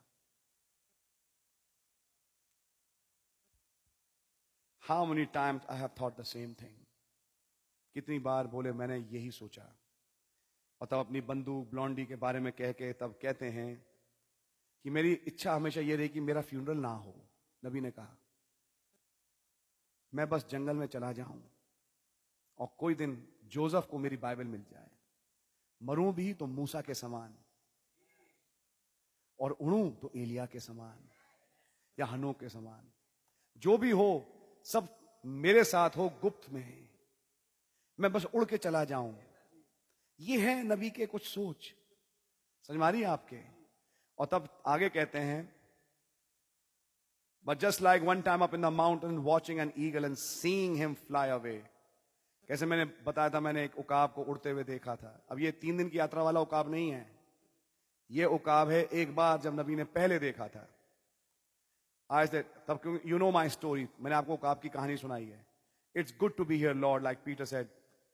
How many times I have thought the same thing कितनी बार बोले, मैंने यही सोचा। और तब अपनी बंदूक, ब्लॉन्डी के बारे में कह के तब कहते हैं कि मेरी इच्छा हमेशा यह रही कि मेरा फ्यूनरल ना हो, नबी ने कहा। मैं बस जंगल में चला जाऊँ और कोई दिन जोसेफ को मेरी बाइबल मिल जाए। मरूं भी तो मूसा के समान और उड़ू तो एलिया के समान या हनो के समान। जो भी हो, सब मेरे साथ हो, गुप्त में मैं बस उड़ के चला जाऊँ। ये है नबी के कुछ सोच। समझ मारी आपके? और तब आगे कहते हैं but just like one time up in the mountain watching an eagle and seeing him fly away कैसे मैंने बताया था, मैंने एक उकाब को उड़ते हुए देखा था। अब ये तीन दिन की यात्रा वाला उकाब नहीं है। ये उकाब है एक बार जब नबी ने पहले देखा था। आज तब क्योंकि यू नो माई स्टोरी मैंने आपको उकाब की कहानी सुनाई है। It's good to be here Lord like Peter said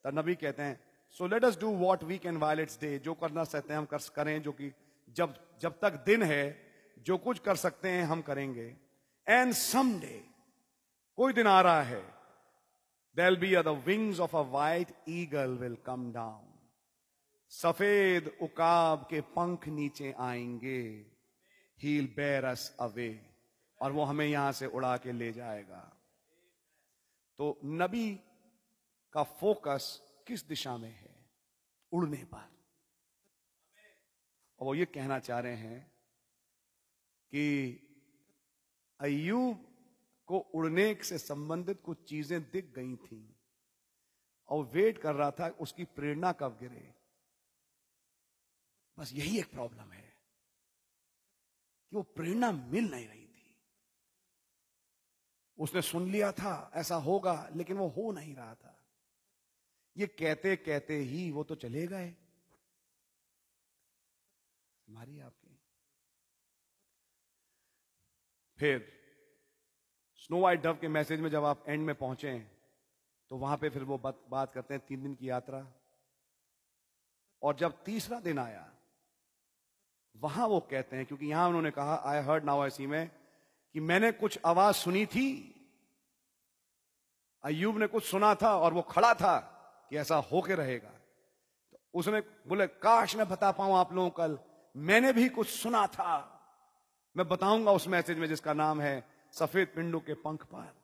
तब नबी कहते हैं so let us do what we can while it's day जो करना चाहते हैं हम कर, करें, जो कि जब जब तक दिन है, जो कुछ कर सकते हैं हम करेंगे। एंड सम डे कोई दिन आ रहा है there'll be the wings of a white eagle will come down सफ़ेद उकाब के पंख नीचे आएँगे हील बेर अस अवे और वो हमें यहाँ से उड़ा के ले जाएगा। तो नबी का फोकस किस दिशा में है? उड़ने पर। और वो ये कहना चाह रहे हैं कि अयूब को उड़ने से संबंधित कुछ चीज़ें दिख गई थी और वेट कर रहा था उसकी प्रेरणा कब गिरे। बस यही एक प्रॉब्लम है कि वो प्रेरणा मिल नहीं रही थी। उसने सुन लिया था, ऐसा होगा, लेकिन वो हो नहीं रहा था। ये कहते कहते ही वो तो चले गए। हमारी आपकी फिर स्नो वाइट डव के मैसेज में जब आप एंड में पहुँचे हैं तो वहाँ पे फिर वो बात, बात करते हैं तीन दिन की यात्रा। और जब तीसरा दिन आया वहाँ वो कहते हैं क्योंकि यहाँ उन्होंने कहा आई हर्ड नाउ ऐसी में कि मैंने कुछ आवाज़ सुनी थी अयूब ने कुछ सुना था और वो खड़ा था कि ऐसा होके रहेगा। तो उसने बोले काश मैं बता पाऊँ आप लोगों कल मैंने भी कुछ सुना था। मैं बताऊँगा उस मैसेज में जिसका नाम है सफ़ेद पिंडों के पंख पर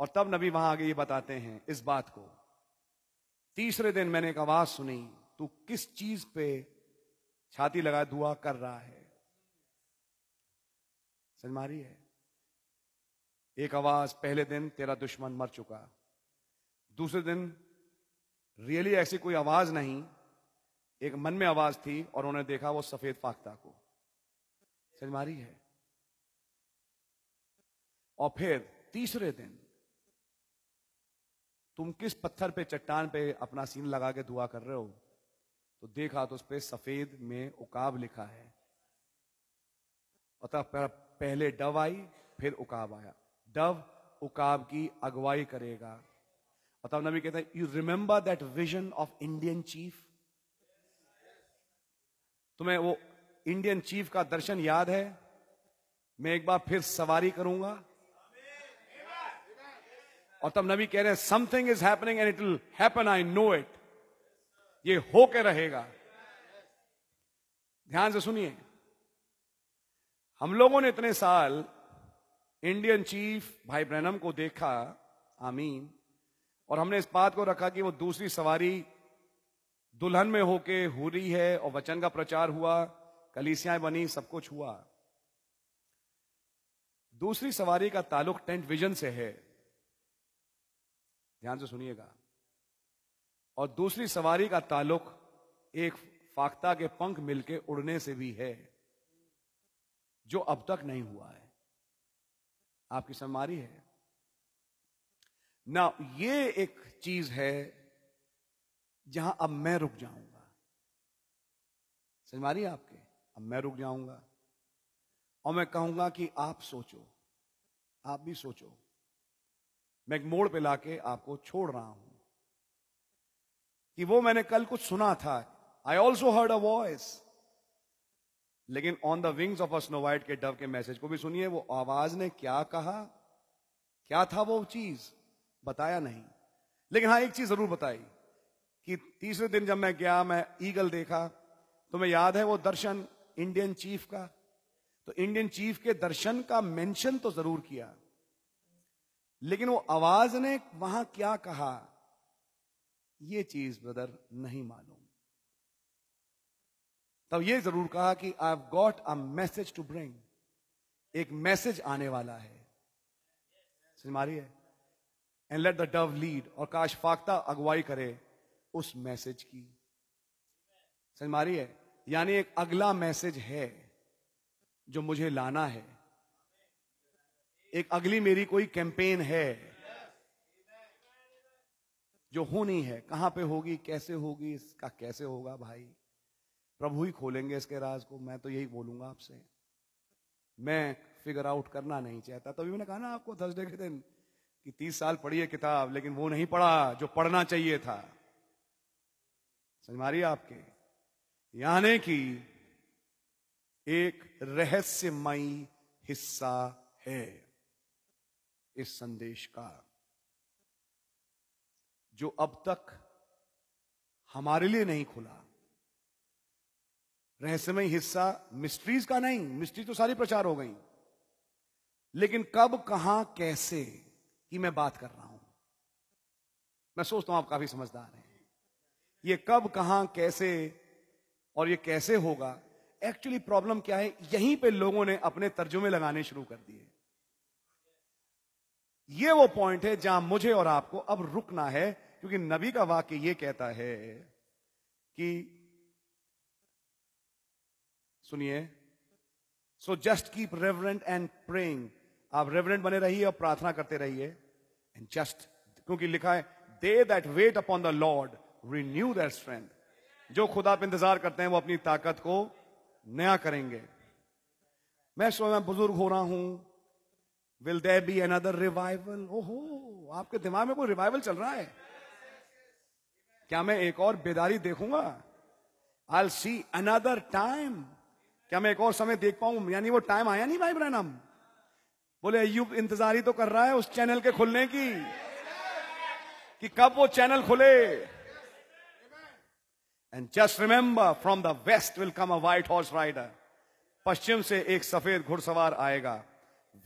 और तब नबी वहाँ आगे ये बताते हैं इस बात को। तीसरे दिन मैंने एक आवाज़ सुनी, तू किस चीज़ पे छाती लगा दुआ कर रहा है? समझ है? एक आवाज़, पहले दिन तेरा दुश्मन मर चुका। दूसरे दिन रियली ऐसी कोई आवाज़ नहीं, एक मन में आवाज़ थी और उन्होंने देखा वो सफ़ेद फाख्ता को। समझ है। और फिर तीसरे दिन, तुम किस पत्थर पे, चट्टान पे अपना सीन लगा के दुआ कर रहे हो? तो देखा तो उस पर सफ़ेद में उकाब लिखा है। तब पहले डव आई, फिर उकाब आया। डव उकाब की अगुवाई करेगा। और नबी कहता है you remember that vision of Indian chief तुम्हें वो इंडियन चीफ का दर्शन याद है? मैं एक बार फिर सवारी करूँगा। और तब नबी कह रहे हैं something is happening and it will happen I know it ये होके रहेगा। ध्यान से सुनिए। हम लोगों ने इतने साल इंडियन चीफ भाई ब्रैनम को देखा, आमीन, और हमने इस बात को रखा कि वो दूसरी सवारी दुल्हन में होके हो रही है और वचन का प्रचार हुआ। कलीसियाँ बनी, सब कुछ हुआ। दूसरी सवारी का ताल्लुक टेंट विजन से है। ध्यान से सुनिएगा। और दूसरी सवारी का ताल्लुक एक फाख्ता के पंख मिलके उड़ने से भी है, जो अब तक नहीं हुआ है। आपकी समारी है। ना, ये एक चीज़ है जहाँ अब मैं रुक जाऊँगा। समझ आपके? अब मैं रुक जाऊँगा। और मैं कहूँगा कि आप सोचो, आप भी सोचो। मैं एक मोड़ पे लाके आपको छोड़ रहा हूँ कि वो मैंने कल कुछ सुना था। I also heard a voice लेकिन on the wings of a snow white के डव के मैसेज को भी सुनिए, वो आवाज़ ने क्या कहा? क्या था वो चीज़? बताया नहीं। लेकिन हाँ एक चीज़ ज़रूर बताई कि तीसरे दिन जब मैं गया, मैं ईगल देखा तो मैं याद है वो दर्शन इंडियन चीफ का। तो इंडियन चीफ के दर्शन का मेंशन तो ज़रूर किया। लेकिन वो आवाज़ ने वहाँ क्या कहा, ये चीज़ ब्रदर नहीं मालूम। तब ये ज़रूर कहा कि I have got a message to bring एक मैसेज आने वाला है। मारी है? And let the dove lead और काश फाख्ता अगुवाई करे उस मैसेज की। समझ मारी है? यानी एक अगला मैसेज है जो मुझे लाना है। एक अगली मेरी कोई कैंपेन है जो होनी है। कहाँ पे होगी, कैसे होगी, इसका कैसे होगा भाई? प्रभु ही खोलेंगे इसके राज को। मैं तो यही बोलूँगा आपसे। मैं फिगर आउट करना नहीं चाहता। तभी मैंने कहा ना आपको थर्सडे के दिन कि तीस साल पढ़ी है किताब, लेकिन वो नहीं पढ़ा जो पढ़ना चाहिए था। समझ मारिए आपके? यानी कि एक रहस्यमयी हिस्सा है इस संदेश का जो अब तक हमारे लिए नहीं खुला। रहस्यमय हिस्सा मिस्ट्रीज का नहीं मिस्ट्री तो सारी प्रचार हो गई। लेकिन कब, कहाँ, कैसे, की मैं बात कर रहा हूँ। मैं सोचता हूँ आप काफ़ी समझदार हैं। ये कब, कहाँ, कैसे और ये कैसे होगा? एक्चुअली प्रॉब्लम क्या है? यहीं पे लोगों ने अपने तर्जुमे लगाने शुरू कर दिए। ये वो पॉइंट है जहाँ मुझे और आपको अब रुकना है, क्योंकि नबी का वाक्य ये कहता है कि, सुनिए so just keep reverent and praying आप रेवरेंट बने रहिए और प्रार्थना करते रहिए। एंड जस्ट क्योंकि लिखा है they that wait upon the Lord renew that strength जो खुदा पे इंतज़ार करते हैं वो अपनी ताकत को नया करेंगे। मैं स्वयं बुज़ुर्ग हो रहा हूँ। Will there be another revival ओहो, आपके दिमाग में कोई रिवाइवल चल रहा है? क्या मैं एक और बेदारी देखूँगा? आई सी अनदर टाइम क्या मैं एक और समय देख पाऊँ? यानी वो टाइम आया नहीं, भाई ब्रैनम? बोले अयुब इंतजारी तो कर रहा है उस चैनल के खुलने की, कि कब वो चैनल खुले? And just remember from the west will come a white horse rider पश्चिम से एक सफ़ेद घुड़सवार आएगा.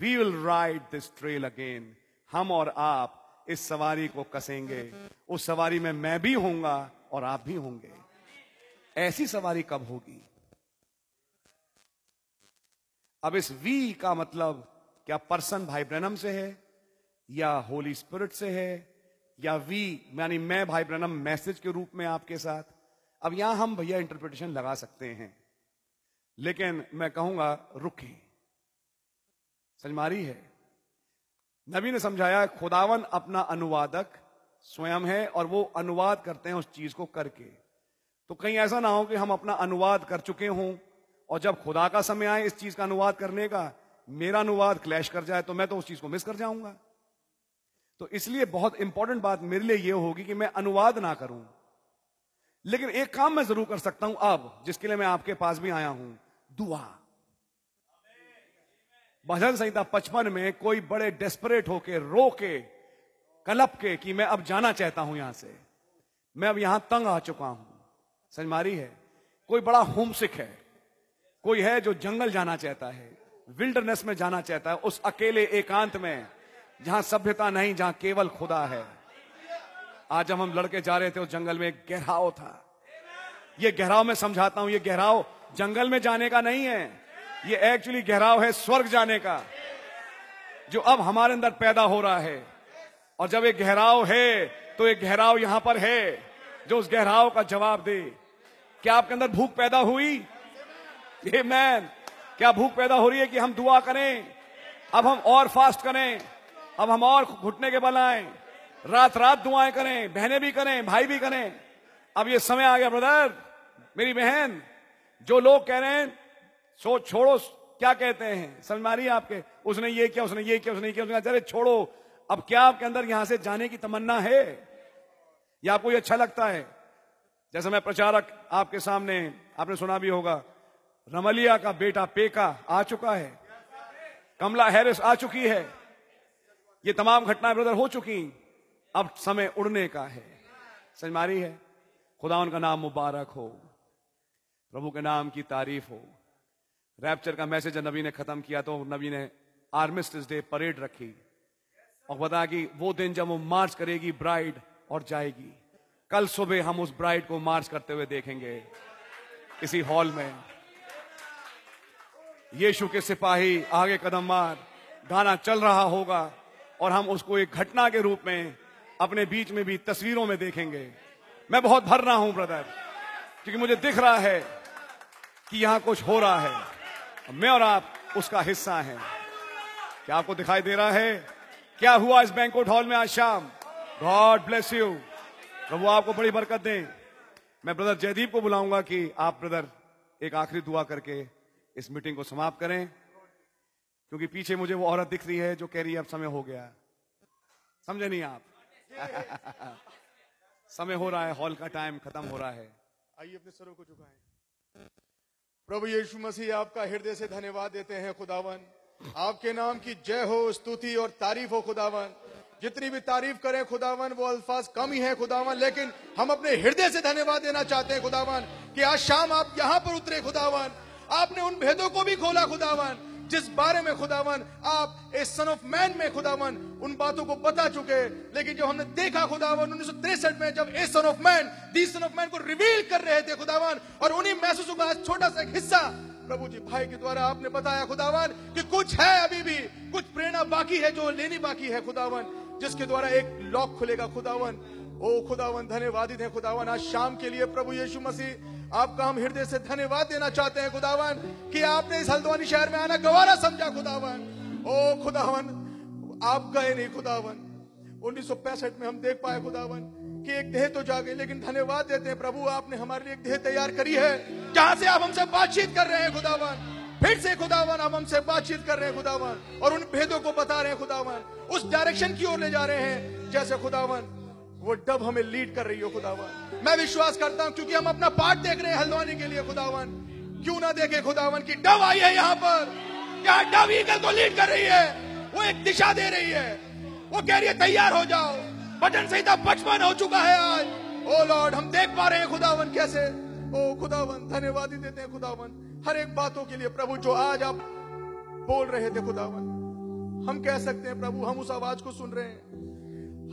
We will ride this trail again हम और आप इस सवारी को कसेंगे. उस सवारी में मैं भी होऊँगा और आप भी होंगे. ऐसी सवारी कब होगी? अब इस वी का मतलब क्या पर्सन भाई ब्रनम से है? या होली स्पिरिट से है? या वी यानी मैं भाई ब्रनम मैसेज के रूप में आपके साथ? अब यहाँ हम भैया इंटरप्रिटेशन लगा सकते हैं। लेकिन मैं कहूँगा, रुके। समझ है? नबी ने समझाया, खुदावन अपना अनुवादक स्वयं है और वो अनुवाद करते हैं उस चीज़ को करके। तो कहीं ऐसा ना हो कि हम अपना अनुवाद कर चुके हों और जब खुदा का समय आए इस चीज़ का अनुवाद करने का, मेरा अनुवाद क्लैश कर जाए तो मैं तो उस चीज़ को मिस कर जाऊँगा। तो इसलिए बहुत इंपॉर्टेंट बात मेरे लिए यह होगी कि मैं अनुवाद ना करूँ। लेकिन एक काम मैं ज़रूर कर सकता हूँ अब, जिसके लिए मैं आपके पास भी आया हूँ, दुआ। भजन संहिता पचपन में कोई बड़े डेस्परेट होके रो के कलप के कि मैं अब जाना चाहता हूँ यहाँ से। मैं अब यहाँ तंग आ चुका हूँ। समझ है? कोई बड़ा होमसिक है। कोई है जो जंगल जाना चाहता है विल्डरनेस में जाना चाहता है, उस अकेले एकांत में, जहाँ सभ्यता नहीं, जहाँ केवल खुदा है। आज जब हम लड़के जा रहे थे उस जंगल में, एक गहराव था। ये गहराव में समझाता हूँ, ये गहराव जंगल में जाने का नहीं है। ये एक्चुअली गहराव है स्वर्ग जाने का, जो अब हमारे अंदर पैदा हो रहा है। और जब एक गहराव है तो एक गहराव यहाँ पर है, जो उस गहराव का जवाब दे। क्या आपके अंदर भूख पैदा हुई? ये मैन क्या भूख पैदा हो रही है कि हम दुआ करें? अब हम और फास्ट करें। अब हम और घुटने के बल आए। रात रात दुआएँ करें, बहनें भी करें, भाई भी करें। अब ये समय आ गया ब्रदर मेरी बहन, जो लोग कह रहे हैं सो छोड़ो, क्या कहते हैं? समझ मारिए आपके? उसने ये किया, उसने ये किया, उसने ये किया, उसने अरे, छोड़ो। अब क्या आपके अंदर यहाँ से जाने की तमन्ना है? या आपको ये अच्छा लगता है? जैसे मैं प्रचारक आपके सामने, आपने सुना भी होगा, रमलिया का बेटा पेका आ चुका है। कमला हैरिस आ चुकी है। ये तमाम घटनाएँ ब्रदर हो चुकी अब समय उड़ने का है। समझ मारी है? खुदा उनका नाम मुबारक हो। प्रभु के नाम की तारीफ़ हो। रैप्चर का मैसेज नबी ने खत्म किया तो नबी ने आर्मिस्टिस डे परेड रखी। और बताया कि वो दिन जब वो मार्च करेगी, ब्राइड, और जाएगी। कल सुबह हम उस ब्राइड को मार्च करते हुए देखेंगे। इसी हॉल में। यीशु के सिपाही, आगे कदम मार। गाना चल रहा होगा। और हम उसको एक घटना के रूप में अपने बीच में भी तस्वीरों में देखेंगे। मैं बहुत भर रहा हूँ ब्रदर क्योंकि मुझे दिख रहा है कि यहाँ कुछ हो रहा है। मैं और आप उसका हिस्सा हैं। क्या आपको दिखाई दे रहा है? क्या हुआ इस बैंकोट हॉल में आज शाम? गॉड ब्लेस यू प्रभु आपको बड़ी बरकत दें। मैं ब्रदर जयदीप को बुलाऊँगा कि आप ब्रदर एक आखिरी दुआ करके इस मीटिंग को समाप्त करें, क्योंकि पीछे मुझे वो औरत दिख रही है जो कह रही है अब समय हो गया। समझे नहीं आप? <laughs> समय हो रहा है हॉल का टाइम खत्म हो रहा है। आइए अपने सरों को झुकाएँ। प्रभु यीशु मसीह, आपका हृदय से धन्यवाद देते हैं, खुदावन। आपके नाम की जय हो, स्तुति और तारीफ़ हो, खुदावन। जितनी भी तारीफ़ करें, खुदावन, वो अल्फाज कम ही है, खुदावन। लेकिन हम अपने हृदय से धन्यवाद देना चाहते हैं, खुदावन, कि आज शाम आप यहाँ पर उतरे, खुदावन। आपने उन भेदों को भी खोला, खुदावन। जिस बारे में खुदावन आप ए सन ऑफ़ मैन में खुदावन उन बातों को बता चुके, लेकिन जब हमने देखा खुदावन उन्नीस में जब a son of man the son of man को रिवील कर रहे थे खुदावन, और उन्हीं महसूसों का छोटा सा हिस्सा प्रभु जी भाई के द्वारा आपने बताया खुदावन कि कुछ है अभी भी, कुछ प्रेरणा बाकी है जो लेनी बाकी है खुदावन, जिसके द्वारा एक लॉक खुलेगा खुदावन। ओ खुदावन, धन्यवादित है खुदावन, आज शाम के लिए प्रभु यीशु मसीह आपका हम हृदय से धन्यवाद देना चाहते हैं, खुदावन, कि आपने इस हल्द्वानी शहर में आना गवारा समझा, खुदावन। ओ, खुदावन आप गए नहीं, खुदावन। उन्नीस सौ पैंसठ में हम देख पाए, खुदावन, कि एक देह तो जागे, लेकिन धन्यवाद देते हैं, प्रभु, आपने हमारे लिए एक देह तैयार करी है, जहाँ से आप हमसे बातचीत कर रहे हैं, खुदावन। फिर से, खुदावन, आप हमसे बातचीत कर रहे हैं, खुदावन, और उन भेदों को बता रहे हैं, खुदावन। उस डायरेक्शन की ओर ले जा रहे हैं, जैसे, खुदावन, वो डब हमें लीड कर रही हो, खुदावन। मैं विश्वास करता हूँ, क्योंकि हम अपना पार्ट देख रहे हैं हल्द्वानी के लिए, खुदावन। क्यों ना देखे खुदावन की डब आई है यहाँ पर। क्या डब ईगल को लीड कर रही है? वो एक दिशा दे रही है। वो कह रही है, तैयार हो जाओ। भजन संहिता बचपन हो चुका है आज। ओ लॉर्ड, हम देख पा रहे हैं खुदावन कैसे। ओ खुदावन, धन्यवाद देते हैं खुदावन। हर एक बातों के लिए, प्रभु, जो आज आप बोल रहे थे खुदावन, हम कह सकते हैं, प्रभु, हम उस आवाज़ को सुन रहे हैं।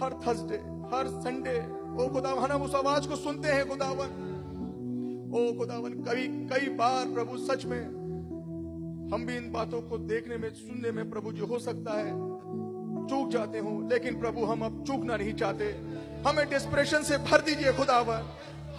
हर थर्सडे हर संडे ओ खुदावन, हम उस आवाज़ को सुनते हैं, खुदावन। ओ खुदावन कई कई बार प्रभु सच में, हम भी इन बातों को देखने में, सुनने में प्रभु जो हो सकता है। चूक जाते हो, लेकिन प्रभु हम अब चूकना नहीं चाहते। हमें डिस्प्रेशन से भर दीजिए, खुदावन।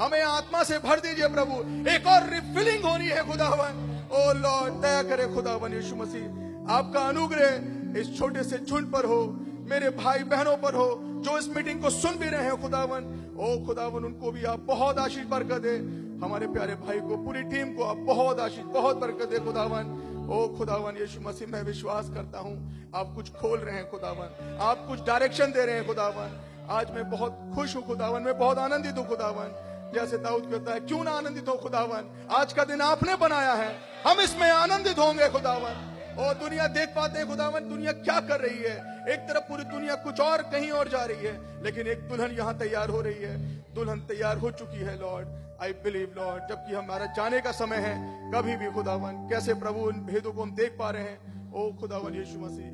हमें आत्मा से भर दीजिए, प्रभु। एक और रिफिलिंग होनी है, खुदावन। ओ लॉर्ड, दया करे, खुदावन यीशु मसीह। आपका अनुग्रह इस छोटे से झुंड पर हो, मेरे भाई बहनों पर हो जो इस मीटिंग को सुन भी रहे हो, खुदावन। ओ, खुदावन, उनको भी आप बहुत आशीष बरकत दे। हमारे प्यारे भाई को, पूरी टीम को आप बहुत आशीष, बहुत बरकत दे, खुदावन। ओ, खुदावन, यीशु मसीह, मैं विश्वास करता हूँ, आप कुछ खोल रहे हैं, खुदावन। आप कुछ डायरेक्शन दे रहे हैं, खुदावन। आज मैं बहुत खुश हूँ, खुदावन। मैं बहुत आनंदित हूँ, खुदावन। जैसे दाऊद कहता है, क्यों ना आनंदित हो, खुदावन? आज का दिन आपने बनाया है। हम इसमें आनंदित होंगे, खुदावन। और दुनिया देख पाते हैं, खुदावन, दुनिया क्या कर रही है? एक तरफ़ पूरी दुनिया कुछ और कहीं और जा रही है, लेकिन एक दुल्हन यहाँ तैयार हो रही है। दुल्हन तैयार हो चुकी है, लॉर्ड। आई बिलीव लॉर्ड, जबकि हमारा जाने का समय है, कभी भी खुदावन। कैसे प्रभु, उन भेदों को हम देख पा रहे हैं? ओ खुदावन यीशु मसीह,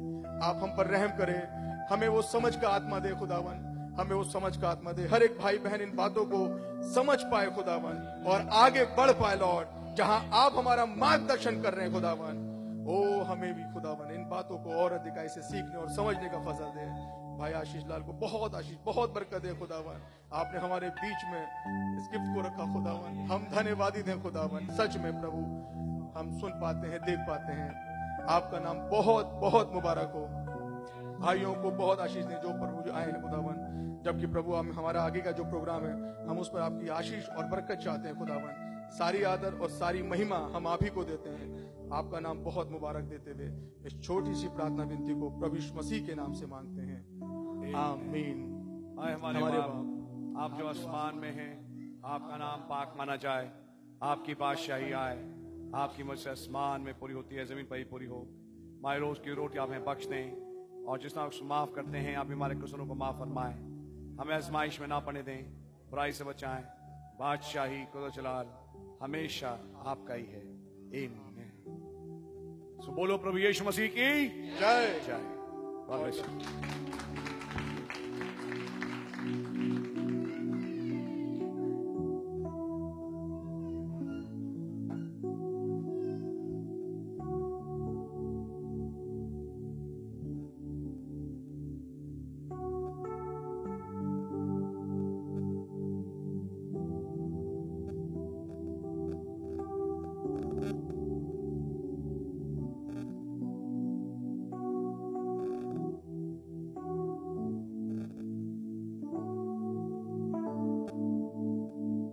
आप हम पर रहम करें। हमें वो समझ का आत्मा दे, खुदावन। हमें वो समझ का आत्मा दे। हर एक भाई बहन इन बातों को समझ पाए, खुदावन, और आगे बढ़ पाए, लॉर्ड, जहाँ आप हमारा मार्गदर्शन कर रहे हैं, खुदावन। ओ हमें भी खुदावन, इन बातों को और अधिकाई से सीखने और समझने का फजल दे। भाई आशीष लाल को बहुत आशीष, बहुत बरकत है खुदावन। आपने हमारे बीच में इस गिफ्ट को रखा खुदावन। हम धन्यवादी हैं खुदावन, सच में प्रभु, हम सुन पाते हैं, देख पाते हैं। आपका नाम बहुत बहुत मुबारक हो। भाइयों को बहुत आशीष दें जो प्रभु जो आए हैं खुदावन। जबकि प्रभु, हम, हमारा आगे का जो प्रोग्राम है, हम उस पर आपकी आशीष और बरकत चाहते हैं खुदावन। सारी आदर और सारी महिमा हम आप ही को देते हैं। आपका नाम बहुत मुबारक देते हुए इस छोटी सी प्रार्थना विनती को प्रभु मसीह के नाम से मांगते हैं। आमीन। आए हमारे हमारे बाप आप जो आसमान में हैं आपका नाम पाक माना जाए आपकी बादशाही आए आपकी मर्ज़ी आसमान में पूरी होती है ज़मीन पर ही पूरी हो। हमारे रोज की रोटी आप हमें बख्श दें और जिस तरह माफ़ करते हैं आप हमारे कुसरों को माफ़ फरमाएँ। हमें आजमाइश में ना पड़ने दें बुराई से बचाएँ। बादशाही कुदरत जलाल हमेशा आपका ही है। आमीन सो बोलो प्रभु यीशु मसीह की। जय। जय.